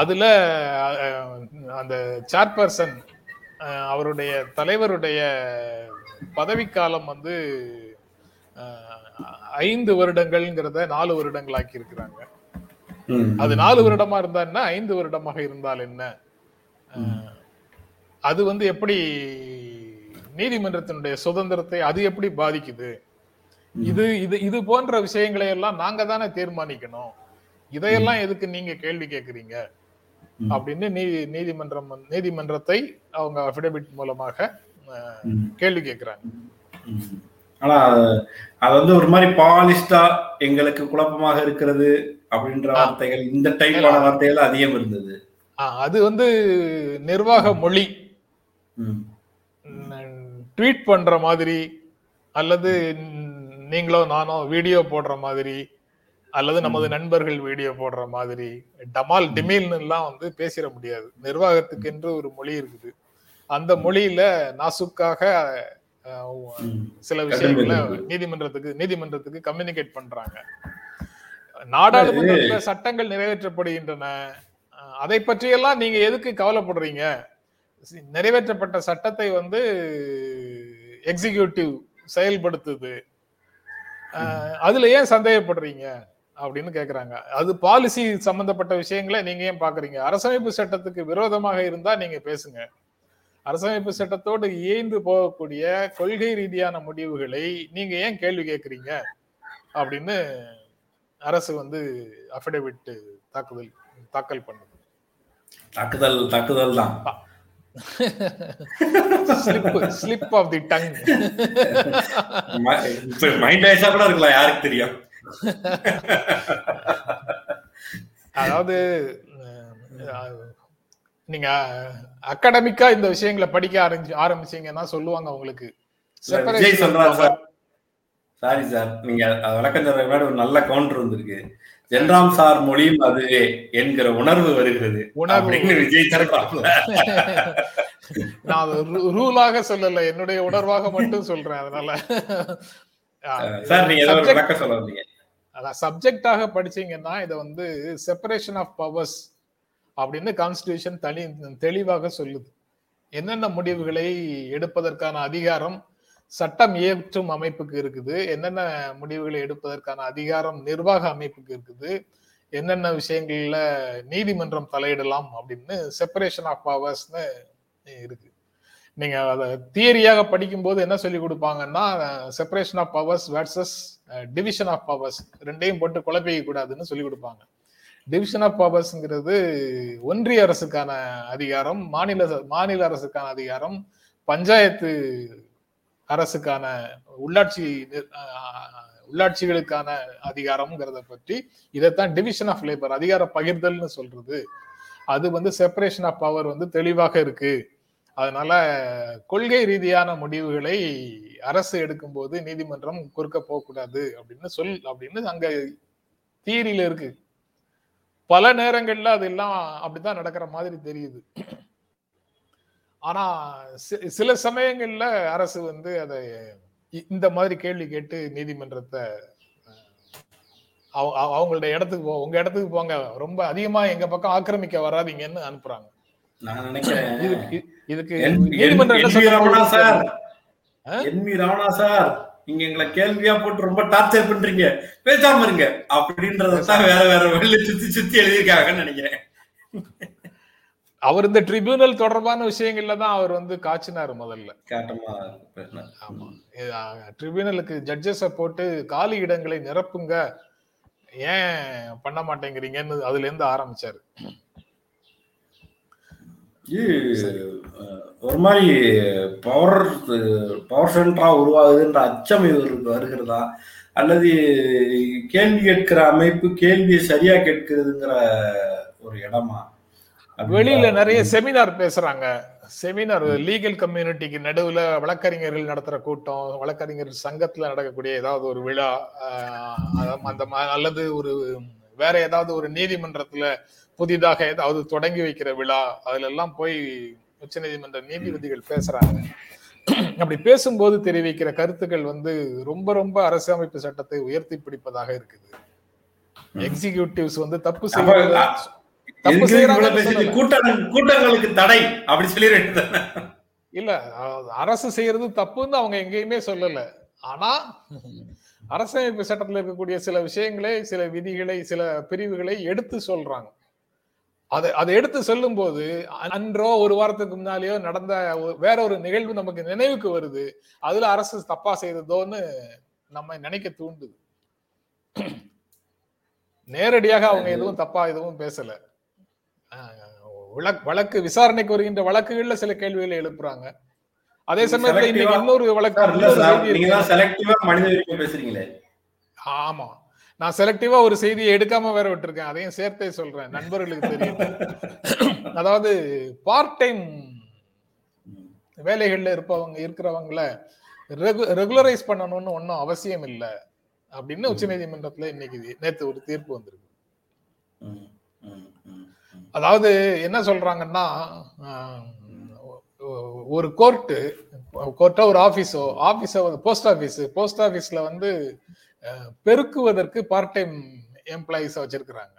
அதுல அந்த சேர்பர்சன் அவருடைய தலைவருடைய பதவிக்காலம் வந்து ஐந்து வருடங்கள்ங்கிறத நாலு வருடங்கள் ஆக்கி இருக்கிறாங்க அது நாலு வருடமா இருந்தா என்ன? ஐந்து வருடமாக இருந்தால் என்ன? அது வந்து எப்படி நீதிமன்றத்தினுடைய சுதந்திரத்தை அது எப்படி பாதிக்குது? இது இது இது போன்ற விஷயங்களை எல்லாம் நாங்க தானே தீர்மானிக்கணும். இதையெல்லாம் எதுக்கு நீங்க கேள்வி கேக்குறீங்க? ம். அப்படின்னு நீதி நீதிமன்றம் நீதிமன்றத்தை அவங்க அபிடபிட் மூலமாக கேள்வி கேக்குறாங்க. ம். ஆனா அது வந்து ஒரு மாதிரி பாலிஸ்டா எங்களுக்கு குழப்பமாக இருக்கிறது அப்படின்ற. வார்த்தைகள் இந்த டைப்பான வார்த்தைகள் அதிகம் இருந்தது. அது வந்து நிர்வாக மொழி. ட்வீட் பண்ற மாதிரி அல்லது நீங்களோ நானோ வீடியோ போடுற மாதிரி அல்லது நமது நண்பர்கள் வீடியோ போடுற மாதிரி டமால் டிமில்னு எல்லாம் வந்து பேசிட முடியாது. நிர்வாகத்துக்கு என்று ஒரு மொழி இருக்குது. அந்த மொழியில நாசுக்காக. சில விஷயங்களை. நீதிமன்றத்துக்கு நீதிமன்றத்துக்கு கம்யூனிகேட் பண்றாங்க. நாடாளுமன்றத்துல சட்டங்கள் நிறைவேற்றப்படுகின்றன. அதை பற்றியெல்லாம் நீங்க எதுக்கு கவலைப்படுறீங்க? நிறைவேற்றப்பட்ட சட்டத்தை வந்து எக்ஸிகியூட்டிவ் செயல்படுத்துது. அதுல ஏன் சந்தேகப்படுறீங்க? அப்படின்னு கேக்குறாங்க. அது பாலிசி சம்பந்தப்பட்ட விஷயங்களை நீங்க ஏன் பாக்குறீங்க? அரசமைப்பு சட்டத்துக்கு விரோதமாக இருந்தா நீங்க பேசுங்க. அரசமைப்பு சட்டத்தோடு இயைந்து போகக்கூடிய கொள்கை ரீதியான முடிவுகளை நீங்க ஏன் கேள்வி கேட்கறீங்க அப்படின்னு அரசு வந்து அபிடவிட் தாக்குதல் தாக்கல் பண்ணுது. தாக்குதல் தாக்குதல் தான். Slip of the tongue mind ஆயிடுச்சா கூட இருக்கலாம் யாருக்கு தெரியும்? அதாவது நீங்க அகாடமிக்கா இந்த விஷயங்களை படிக்க ஆரம்பிச்சு ஆரம்பிச்சீங்கன்னா சொல்லுவாங்க உங்களுக்கு. விஜய் சொல்றாரு சார். Sorry sir. நீங்க அது விளக்கம் சொல்ற முன்னாடி ஒரு நல்ல கவுண்டர் வந்திருக்கு. ஜென்ராம் சார் மொழியும் அதுவே என்கிற உணர்வு வருகிறது. அப்படின்னு விஜய் சொல்றாப்ல நான் அது ரூலாக சொல்லல. என்னுடைய உணர்வாக மட்டும் சொல்றேன் அதனால. சார் நீங்க ஏதோ விளக்கம் சொல்ல வந்தீங்க. அதான் சப்ஜெக்டாக படிச்சீங்கன்னா இதை வந்து செப்பரேஷன் ஆஃப் பவர்ஸ் அப்படின்னு கான்ஸ்டிடியூஷன் தனி தெளிவாக சொல்லுது. என்னென்ன முடிவுகளை எடுப்பதற்கான அதிகாரம் சட்டம் இயற்றும் அமைப்புக்கு இருக்குது என்னென்ன முடிவுகளை எடுப்பதற்கான அதிகாரம் நிர்வாக அமைப்புக்கு இருக்குது என்னென்ன விஷயங்கள்ல நீதிமன்றம் தலையிடலாம் அப்படின்னு செப்பரேஷன் ஆஃப் பவர்ஸ்னு இருக்கு. நீங்க அதை தியரியாக படிக்கும்போது என்ன சொல்லி கொடுப்பாங்கன்னா separation of powers versus division of powers ரெண்டையும் போட்டு குழப்பிக்க கூடாதுன்னு சொல்லி கொடுப்பாங்க. டிவிஷன் ஆஃப் பவர்ஸ்ங்கிறது ஒன்றிய அரசுக்கான அதிகாரம் மாநில மாநில அரசுக்கான அதிகாரம் பஞ்சாயத்து அரசுக்கான உள்ளாட்சி உள்ளாட்சிகளுக்கான அதிகாரம்ங்கிறத பற்றி இதைத்தான் டிவிஷன் ஆஃப் லேபர் அதிகார பகிர்தல்னு சொல்றது. அது வந்து செப்பரேஷன் ஆஃப் பவர் வந்து தெளிவாக இருக்கு. அதனால கொள்கை ரீதியான முடிவுகளை அரசு எடுக்கும்போது நீதிமன்றம் குறுக்க போகக்கூடாது அப்படின்னு சொல் அப்படின்னு அங்க தீரியில இருக்கு. பல நேரங்கள்ல அதெல்லாம் அப்படித்தான் நடக்கிற மாதிரி தெரியுது ஆனா சில சமயங்கள்ல அரசு வந்து அதை இந்த மாதிரி கேள்வி கேட்டு நீதிமன்றத்தை அவங்களோட இடத்துக்கு போ உங்க இடத்துக்கு போங்க ரொம்ப அதிகமா எங்க பக்கம் ஆக்கிரமிக்க வராதிங்கன்னு அனுப்புறாங்க நான் நினைக்கிறேன் இதுக்கு Ramana sir NV Ramana sir நீங்க எங்களை கேள்வியா போட்டு ரொம்ப டார்ச்சர் பண்றீங்க. பேசாம இருங்க. அப்படின்றதான் வேற வேற வெளில சுத்தி சுத்தி எழுதியிருக்காங்கன்னு நினைக்கிறேன். அவர் இந்த ட்ரிபியூனல் தொடர்பான விஷயங்கள்ல தான் அவர் வந்து காய்ச்சினாரு முதல்ல. ஆமா. ட்ரிபியூனலுக்கு ஜட்ஜஸ போட்டு காலி இடங்களை நிரப்புங்க. ஏன் பண்ண மாட்டேங்கிறீங்கன்னு அதுல இருந்து ஆரம்பிச்சாரு. ஒரு மாதிரி பவர் பவர் சென்டரா உருவாகுதுன்ற அச்சம் இவருக்கு வருகிறதா? அல்லது கேள்வி கேட்கிற அமைப்பு கேள்வியை சரியா கேட்கிறதுங்கிற ஒரு இடமா? வெளியில நிறைய செமினார் பேசுறாங்க. செமினார் லீகல் கம்யூனிட்டிக்கு நடுவுல வழக்கறிஞர்கள் நடத்துற கூட்டம் வழக்கறிஞர் சங்கத்துல நடக்கக்கூடிய ஏதாவது ஒரு விழா அந்த அல்லது ஒரு வேற ஏதாவது ஒரு நீதிமன்றத்துல புதிதாக ஏதாவது தொடங்கி வைக்கிற விழா அதுல எல்லாம் போய் உச்ச நீதிமன்ற நீதிபதிகள் பேசுறாங்க. அப்படி பேசும்போது தெரிவிக்கிற கருத்துக்கள் வந்து ரொம்ப ரொம்ப அரசியலமைப்பு சட்டத்தை உயர்த்தி பிடிப்பதாக இருக்குது. எக்ஸிகியூட்டிவ்ஸ் வந்து தப்பு செய்யறது தப்பு கூட்டங்களுக்கு தடை அப்படி சொல்லி இல்ல அரசு செய்யறது தப்புன்னு அவங்க எங்கேயுமே சொல்லல. ஆனா அரசமைப்பு சட்டத்தில் இருக்கக்கூடிய சில விஷயங்களை சில விதிகளை சில பிரிவுகளை எடுத்து சொல்றாங்க. அதை அதை எடுத்து சொல்லும் போது அன்றோ ஒரு வாரத்துக்கு முன்னாலேயோ நடந்த வேற ஒரு நிகழ்வு நமக்கு நினைவுக்கு வருது. அதுல அரசு தப்பா செய்ததோன்னு நம்ம நினைக்க தூண்டுது. நேரடியாக அவங்க எதுவும் தப்பா எதுவும் பேசல. வழக்கு விசாரணைக்கு வருகின்ற வழக்குகள்ல சில கேள்விகளை எழுப்புறாங்க. அதே சமயத்துல இன்னைக்கு இன்னொரு வழக்கு ஆமா. நான் செலக்டிவா ஒரு செய்தியை எடுக்காம வேற விட்டுருக்கேன். அதையும் சேர்த்தே சொல்றேன். நண்பர்களுக்கு தெரியும். அதாவது பார்ட் டைம் வேலைகள்ல இருப்பவங்க இருக்கிறவங்கள ரெகுலரைஸ் பண்ணணும்னு ஒன்றும் அவசியம் இல்லை அப்படின்னு உச்ச நீதிமன்றத்துல இன்னைக்கு நேத்து ஒரு தீர்ப்பு வந்திருக்கு. அதாவது என்ன சொல்றாங்கன்னா ஒரு கோர்ட்டு கோர்ட்டோ ஒரு ஆஃபீஸோ ஆஃபீஸோ போஸ்ட் ஆஃபீஸ் போஸ்ட் ஆஃபீஸில் வந்து பெருக்குவதற்கு பார்ட் டைம் எம்ப்ளாயிஸ் வச்சிருக்கிறாங்க.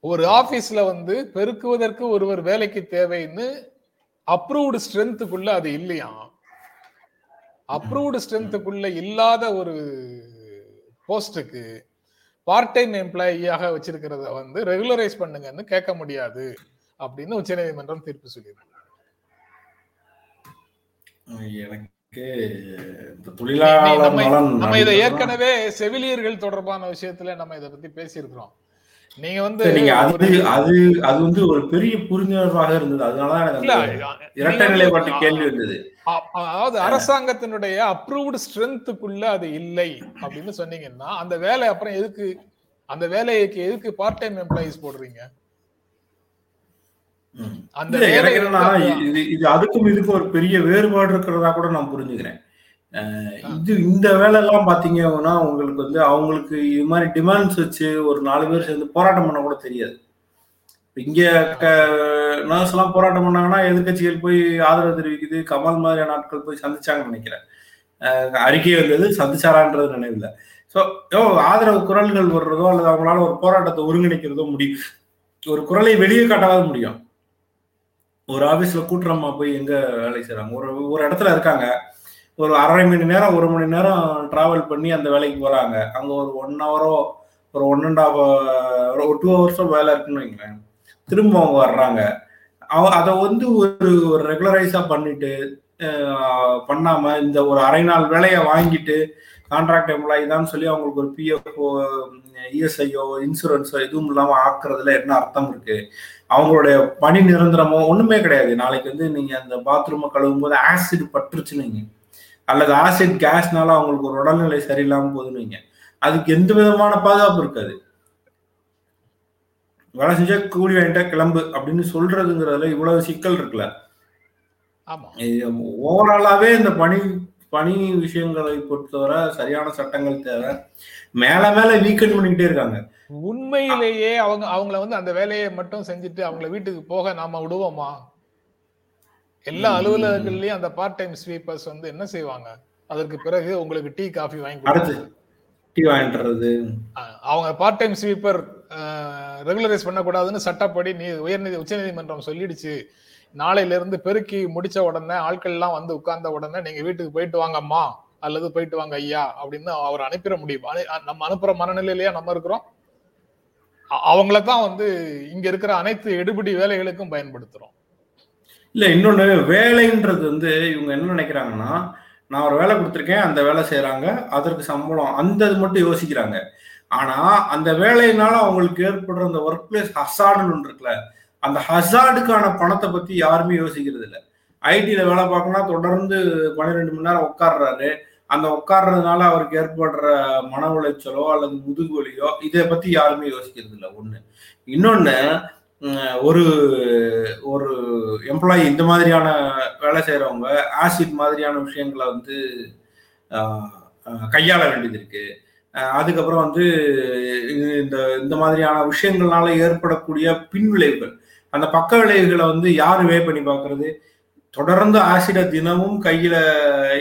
ஒரு ஆபீஸ்ல வந்து பெருக்குவதற்கு ஒருவர் வேலைக்கு தேவைன்னு அப்ரூவ்டு ஸ்ட்ரென்த்துக்குள்ள அது இல்லையா? அப்ரூவ்டு ஸ்ட்ரென்த்துக்குள்ள இல்லாத ஒரு போஸ்டுக்கு பார்ட் டைம் எம்ப்ளாயியாக வச்சிருக்கிறத வந்து ரெகுலரைஸ் பண்ணுங்கன்னு கேட்க முடியாது அப்படின்னு உச்சநீதிமன்றம் தீர்ப்பு சொல்லியிருக்கு. எனக்கு நம்ம இதை ஏற்கனவே செவிலியர்கள் தொடர்பான விஷயத்துல நம்ம இதை பத்தி பேசியிருக்கிறோம். நீங்க வந்து நீங்க அது அது அது வந்து ஒரு பெரிய புரிந்துணர்வாக இருந்தது. அதனால இரட்டை நிலைப்பாட்டு கேள்வி இருந்தது. அதாவது அரசாங்கத்தினுடைய அப்ரூவ்டு ஸ்ட்ரென்த்துக்குள்ள அது இல்லை அப்படின்னு சொன்னீங்கன்னா அந்த வேலை அப்புறம் எதுக்கு அந்த வேலைக்கு எதுக்கு பார்ட் டைம் எம்ப்ளாயிஸ் போடுறீங்க? அந்த இது இது அதுக்கும் இதுக்கும் ஒரு பெரிய வேறுபாடு இருக்கிறதா கூட நான் புரிஞ்சுக்கிறேன். இது இந்த வேலை எல்லாம் பாத்தீங்கன்னா உங்களுக்கு வந்து அவங்களுக்கு இது மாதிரி டிமாண்ட்ஸ் வச்சு ஒரு நாலு பேர் சேர்ந்து போராட்டம் பண்ண கூட தெரியாது. இங்க நர்ஸ் எல்லாம் போராட்டம் பண்ணாங்கன்னா எதிர்கட்சிகள் போய் ஆதரவு தெரிவிக்குது. கமல் மாதிரியான நாட்கள் போய் சந்திச்சாங்கன்னு நினைக்கிறேன். அறிக்கை வந்தது சந்திச்சாரான்றது நினைவில். ஸோ யோ ஆதரவு குரல்கள் வர்றதோ அல்லது அவங்களால ஒரு போராட்டத்தை ஒருங்கிணைக்கிறதோ முடியும். ஒரு குரலை வெளியே காட்டாவது முடியும். ஒரு ஆஃபீஸில் கூட்டுறமா போய் எங்க வேலை செய்யறாங்க ஒரு ஒரு இடத்துல இருக்காங்க. ஒரு அரை மணி நேரம் ஒரு மணி நேரம் டிராவல் பண்ணி அந்த வேலைக்கு போறாங்க. அங்க ஒரு ஒன் ஹவரோ ஒரு ஒன் அண்ட் ஹாஃப் ஒரு டூ ஹவர்ஸோ வேலை இருக்குன்னு வைங்களேன். திரும்ப அவங்க வர்றாங்க. அவ அதை வந்து ஒரு ஒரு ரெகுலரைஸா பண்ணிட்டு பண்ணாமல் பண்ணாம இந்த ஒரு அரை நாள் வேலையை வாங்கிட்டு கான்ட்ராக்ட் எம்ப்ளாயி தான் சொல்லி அவங்களுக்கு ஒரு பிஎஃப்ஓ இஎஸ்ஐயோ இன்சூரன்ஸோ எதுவும் இல்லாம ஆக்குறதுல என்ன அர்த்தம் இருக்கு? அவங்களுடைய பணி நிரந்தரமோ ஒண்ணுமே கிடையாது. நாளைக்கு வந்து நீங்க அந்த பாத்ரூமை கழுவும் போது ஆசிட் பட்டுருச்சுன்னு. அல்லது ஆசிட் கேஸ்னால அவங்களுக்கு ஒரு உடல்நிலை சரியில்லாம போகுதுன்னு வைங்க. அதுக்கு எந்த விதமான பாதுகாப்பு இருக்காது. வேலை செஞ்சா கூலி வாங்கிட்டா கிளம்பு அப்படின்னு சொல்றதுங்கிறதுல இவ்வளவு சிக்கல் இருக்குல்ல. ஓவராலாவே இந்த பணி பணி விஷயங்களை பொறுத்தவரை சரியான சட்டங்கள் தேவை. மேல மேல வீக்கெண்ட் பண்ணிக்கிட்டே இருக்காங்க. உண்மையிலேயே அவங்க அவங்கள வந்து அந்த வேலையை மட்டும் செஞ்சுட்டு அவங்கள வீட்டுக்கு போக நாம விடுவோமா? எல்லா. அலுவலகங்கள்லயும் அந்த பார்ட் டைம் ஸ்வீப்பர்ஸ் வந்து என்ன செய்வாங்க? அதற்கு பிறகு உங்களுக்கு டீ காஃபி வாங்கி. டீ அவங்க பார்ட் டைம் ஸ்வீப்பர் ரெகுலரைஸ் பண்ணக்கூடாதுன்னு சட்டப்படி நீ உயர்நீதி உச்சநீதிமன்றம் சொல்லிடுச்சு. நாளையில இருந்து பெருக்கி முடிச்ச உடனே ஆட்கள் எல்லாம் வந்து உட்கார்ந்த உடனே நீங்க வீட்டுக்கு போயிட்டு வாங்கம்மா அல்லது போயிட்டு வாங்க ஐயா அப்படின்னு அவர் அனுப்பிட முடியும். நம்ம அனுப்புற மனநிலையிலேயே நம்ம இருக்கிறோம். அவங்கள தான் வந்து இங்க இருக்கிற அனைத்து எடுபிடி வேலைகளுக்கும் பயன்படுத்துறோம். இல்ல இன்னொன்னு வேலைன்றது வந்து இவங்க என்ன நினைக்கிறாங்கன்னா நான் ஒரு வேலை கொடுத்துருக்கேன் அந்த வேலை செய்யறாங்க அதற்கு சம்பளம் அந்த இது மட்டும் யோசிக்கிறாங்க. ஆனா அந்த வேலையினால அவங்களுக்கு ஏற்படுற அந்த ஒர்க் பிளேஸ் ஹசார்டுன்னு ஒன்று இருக்குல்ல அந்த ஹசார்டுக்கான பணத்தை பத்தி யாருமே யோசிக்கிறது இல்லை. ஐடியில வேலை பார்க்கணும்னா தொடர்ந்து பன்னிரெண்டு மணி நேரம் உட்கார்றாரு அந்த உட்கார்றதுனால அவருக்கு ஏற்படுற மன உளைச்சலோ அல்லது முதுகு வலியோ இதை பத்தி யாருமே யோசிக்கிறது இல்லை. ஒண்ணு. இன்னொன்னு ஒரு ஒரு எம்ப்ளாயி இந்த மாதிரியான வேலை செய்யறவங்க ஆசிட் மாதிரியான விஷயங்களை வந்து கையாள வேண்டியது இருக்கு. அதுக்கப்புறம் வந்து இந்த இந்த மாதிரியான விஷயங்கள்னால ஏற்படக்கூடிய பின்விளைவுகள். அந்த பக்க விளைவுகளை வந்து யாரு வே பண்ணி பார்க்கறது? தொடர்ந்து ஆசிட தினமும் கையில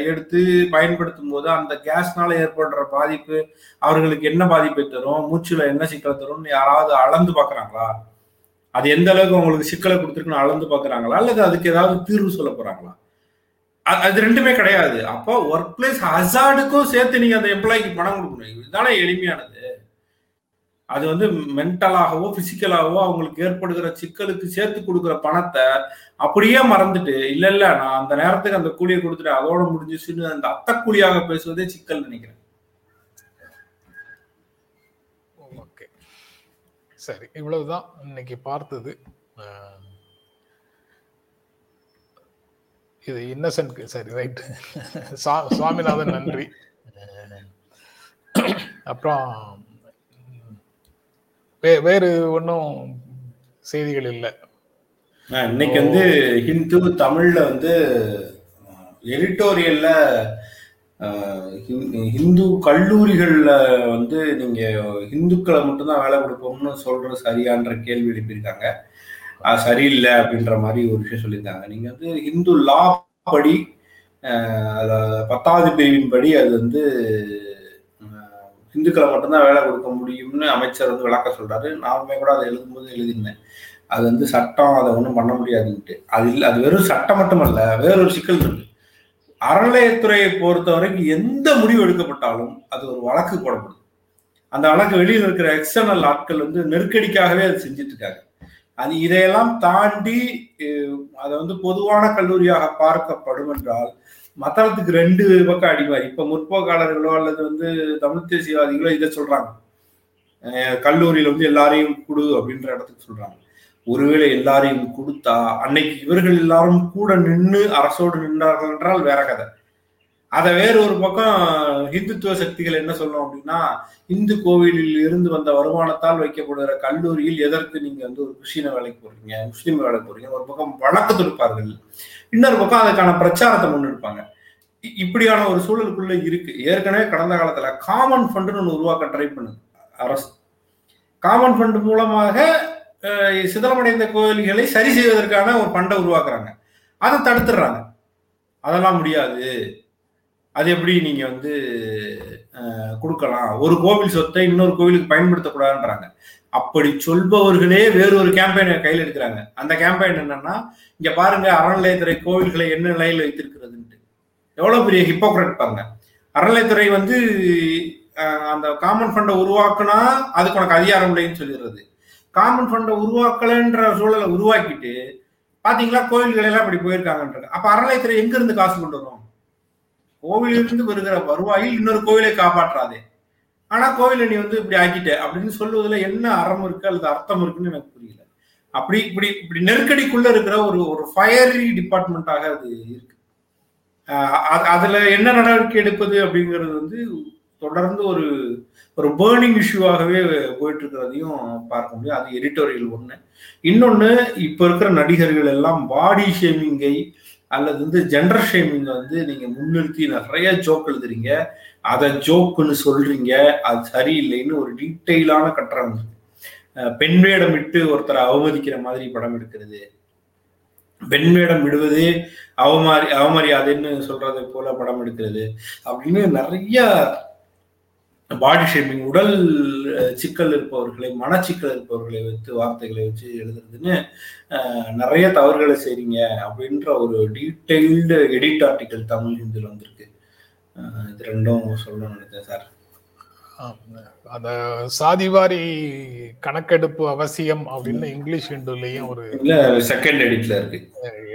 எடுத்து பயன்படுத்தும் போது அந்த கேஸ்னால ஏற்படுற பாதிப்பு அவர்களுக்கு என்ன பாதிப்பை தரும்? மூச்சுல என்ன சிக்கலை தரும்னு யாராவது அளந்து பாக்குறாங்களா அது எந்த அளவுக்கு அவங்களுக்கு சிக்கலை கொடுத்துருக்குன்னு அளந்து பாக்குறாங்களா அல்லது அதுக்கு ஏதாவது தீர்வு சொல்ல போறாங்களா? அது ரெண்டுமே கிடையாது. அப்போ ஒர்க் பிளேஸ் ஹசார்டுக்கும் சேர்த்து நீங்க அந்த எம்ப்ளாய்க்கு பணம் கொடுக்கணும். இதுதானே எளிமையானது. அது வந்து மென்டலாகவோ பிசிக்கலாகவோ அவங்களுக்கு ஏற்படுகிற சிக்கலுக்கு சேர்த்து கொடுக்குற பணத்தை அப்படியே மறந்துட்டு இல்ல இல்ல நான் அந்த நேரத்துக்கு அந்த கூலியை கொடுத்துட்டு அதோட முடிஞ்சிச்சுன்னு அந்த அத்த கூலியாக பேசுவதே சிக்கல் நினைக்கிறேன். ஓகே. சரி இவ்வளவுதான் இன்னைக்கு பார்த்தது. இது இன்னசென்ட் சரி ரைட். சுவாமிநாதன் நன்றி. அப்புறம் வேறு ஒன்றும் செய்திகள் இல்லை. இன்னைக்கு வந்து ஹிந்து தமிழ்ல வந்து எடிட்டோரியல்ல ஹிந்து கல்லூரிகள்ல வந்து நீங்க ஹிந்துக்களை மட்டும்தான் வேலை கொடுப்போம்னு சொல்ற சரியான்ற கேள்வி எழுப்பியிருக்காங்க. அது சரியில்லை அப்படின்ற மாதிரி ஒரு விஷயம் சொல்லியிருக்காங்க. நீங்க வந்து ஹிந்து லா படி பத்தாவது பிரிவின் படி அது வந்து இந்துக்களை மட்டும்தான் வேலை கொடுக்க முடியும்னு அமைச்சர் வந்து விளக்க சொல்றாரு. நானுமே கூட அதை எழுதும்போது எழுதியிருந்தேன். அது வந்து சட்டம் அதை ஒன்றும் பண்ண முடியாதுன்ட்டு. அது இல்லை அது வெறும் சட்டம் மட்டுமல்ல வேறொரு சிக்கல் இருக்கு. அறநிலையத்துறையை பொறுத்த வரைக்கும் எந்த முடிவு எடுக்கப்பட்டாலும் அது ஒரு வழக்கு போடப்படும். அந்த வழக்கு வெளியில் இருக்கிற எக்ஸ்டர்னல் ஆட்கள் வந்து நெருக்கடிக்காகவே அது செஞ்சுட்டு இருக்காங்க அது இதையெல்லாம் தாண்டி அதை வந்து பொதுவான கல்லூரியாக பார்க்கப்படும் என்றால் மத்தளத்துக்கு ரெண்டு பக்கம் அடிப்பார் இப்ப முற்போக்காளர்களோ அல்லது வந்து தமிழ் தேசியவாதிகளோ இதை சொல்றாங்க. கல்லூரியில வந்து எல்லாரையும் கொடு அப்படின்ற இடத்துக்கு சொல்றாங்க. ஒருவேளை எல்லாரையும் கொடுத்தா அன்னைக்கு இவர்கள் எல்லாரும் கூட நின்று அரசோடு நின்றார்கள் என்றால் வேற கதை. அதை வேறு ஒரு பக்கம் இந்துத்துவ சக்திகள் என்ன சொல்லும் அப்படின்னா இந்து கோவிலில் இருந்து வந்த வருமானத்தால் வைக்கப்படுகிற கல்லூரியில் எதற்கு நீங்க வந்து ஒரு கிறிஸ்டின வேலைக்கு போறீங்க முஸ்லீம் வேலைக்கு போறீங்க ஒரு பக்கம் வழக்கு தொடுப்பார்கள். இன்னொரு பக்கம் அதுக்கான பிரச்சாரத்தை முன்னெடுப்பாங்க. இ- இப்படியான ஒரு சூழலுக்குள்ள இருக்கு. ஏற்கனவே கடந்த காலத்துல காமன் ஃபண்டுன்னு ஒன்று உருவாக்க ட்ரை பண்ணுது. அரசு. காமன் ஃபண்ட் மூலமாக சிதறமடைந்த சிதலமடைந்த கோயில்களை சரி செய்வதற்கான ஒரு ஃபண்டை உருவாக்குறாங்க. அதை தடுத்துடுறாங்க. அதெல்லாம் முடியாது. அது எப்படி நீங்க வந்து கொடுக்கலாம்? ஒரு கோவில் சொத்தை இன்னொரு கோவிலுக்கு பயன்படுத்தக்கூடாதுன்றாங்க. அப்படி சொல்பவர்களே வேறு ஒரு கேம்பெயினை கையில் எடுக்கிறாங்க. அந்த கேம்பெயின் என்னன்னா இங்க பாருங்க அறநிலையத்துறை கோவில்களை என்ன நிலையில் வைத்திருக்கிறதுன்ட்டு. எவ்வளவு பெரிய ஹிப்போக்ரட் பாருங்க. அறநிலையத்துறை வந்து அந்த காமன் ஃபண்டை உருவாக்குனா அதுக்கு உனக்கு அதிகாரம் இல்லைன்னு சொல்லிடுறது. காமன் ஃபண்டை உருவாக்கலைன்ற சூழலை உருவாக்கிட்டு பாத்தீங்களா கோயில்கள் எல்லாம் இப்படி போயிருக்காங்கன்றாங்க அப்ப அறநிலையத்துறை எங்க இருந்து காசு கொண்டு வரும் கோவிலிருந்து வருகிற வருவாயில் இன்னொரு கோவிலை காப்பாற்றாதே. ஆனா கோவிலை நீ வந்து இப்படி ஆக்கிட்ட அப்படின்னு சொல்லுவதுல என்ன அறம் இருக்கு அல்லது அர்த்தம் இருக்குன்னு எனக்கு புரியல. அப்படி இப்படி இப்படி நெருக்கடிக்குள்ள இருக்கிற ஒரு ஒரு ஃபயரி டிபார்ட்மெண்ட்டாக அது இருக்கு. அதுல என்ன நடவடிக்கை எடுப்பது அப்படிங்கிறது வந்து தொடர்ந்து ஒரு ஒரு பேர்னிங் இஷ்யூவாகவே போயிட்டு இருக்கிறதையும் பார்க்க முடியும். அது எடிட்டோரியல் ஒண்ணு. இன்னொன்னு இப்ப இருக்கிற நடிகர்கள் எல்லாம் பாடி ஷேமிங்கை அல்லது வந்து ஜெண்டர் ஷேமிங் வந்து நீங்க முன்னிறுத்தி நிறைய ஜோக் எழுதுறீங்க. அதை ஜோக்குன்னு சொல்றீங்க. அது சரியில்லைன்னு ஒரு டீட்டெயிலான கட்டுரை வந்து பெண் வேடம் விட்டு ஒருத்தரை அவமதிக்கிற மாதிரி படம் எடுக்கிறது. பெண் வேடம் விடுவது அவமாரி அவமரியாதைன்னு சொல்றதை போல படம் எடுக்கிறது. அப்படின்னு நிறைய பாடி ஷேமிங் உடல் சிக்கல் இருப்பவர்களை மனச்சிக்கல் இருப்பவர்களை வைத்து வார்த்தைகளை வச்சு எழுதுறதுன்னு நிறைய தவறுகளை செய்றீங்க அப்படின்ற ஒரு டீட்டெயில்டு எடிட் ஆர்டிக்கல் தமிழ் ஹிந்தியில் வந்திருக்கு. இது ரெண்டும் சொல்லணும்னு நினைக்கிறேன் சார். அந்த சாதிவாரி கணக்கெடுப்பு அவசியம் அப்படின்னு இங்கிலீஷ் ஹிந்துலயும் ஒரு இல்ல செகண்ட் எடிட்ல இருக்கு.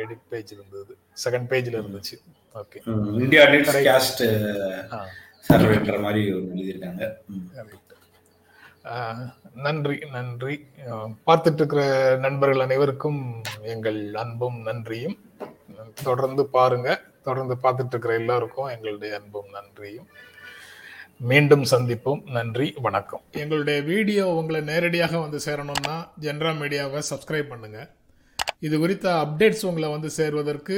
எடிட் பேஜ் இருந்தது. செகண்ட் பேஜ்ல இருந்துச்சு. ஓகே. இந்தியா சர்வேன்ற மாதிரி எழுதியிருக்காங்க. நன்றி நன்றி. பார்த்துட்டு இருக்கிற நண்பர்கள் அனைவருக்கும் எங்கள் அன்பும் நன்றியும். தொடர்ந்து பாருங்க தொடர்ந்து பார்த்துட்டு இருக்கிற எல்லாருக்கும் எங்களுடைய அன்பும் நன்றியும். மீண்டும் சந்திப்போம். நன்றி வணக்கம். எங்களுடைய வீடியோ உங்களை நேரடியாக வந்து சேரணும்னா ஜென்ரா மீடியாவை சப்ஸ்கிரைப் பண்ணுங்க. இது குறித்த அப்டேட்ஸ் உங்களை வந்து சேர்வதற்கு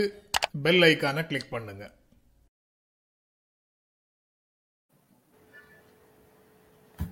பெல் ஐக்கானை கிளிக் பண்ணுங்கள்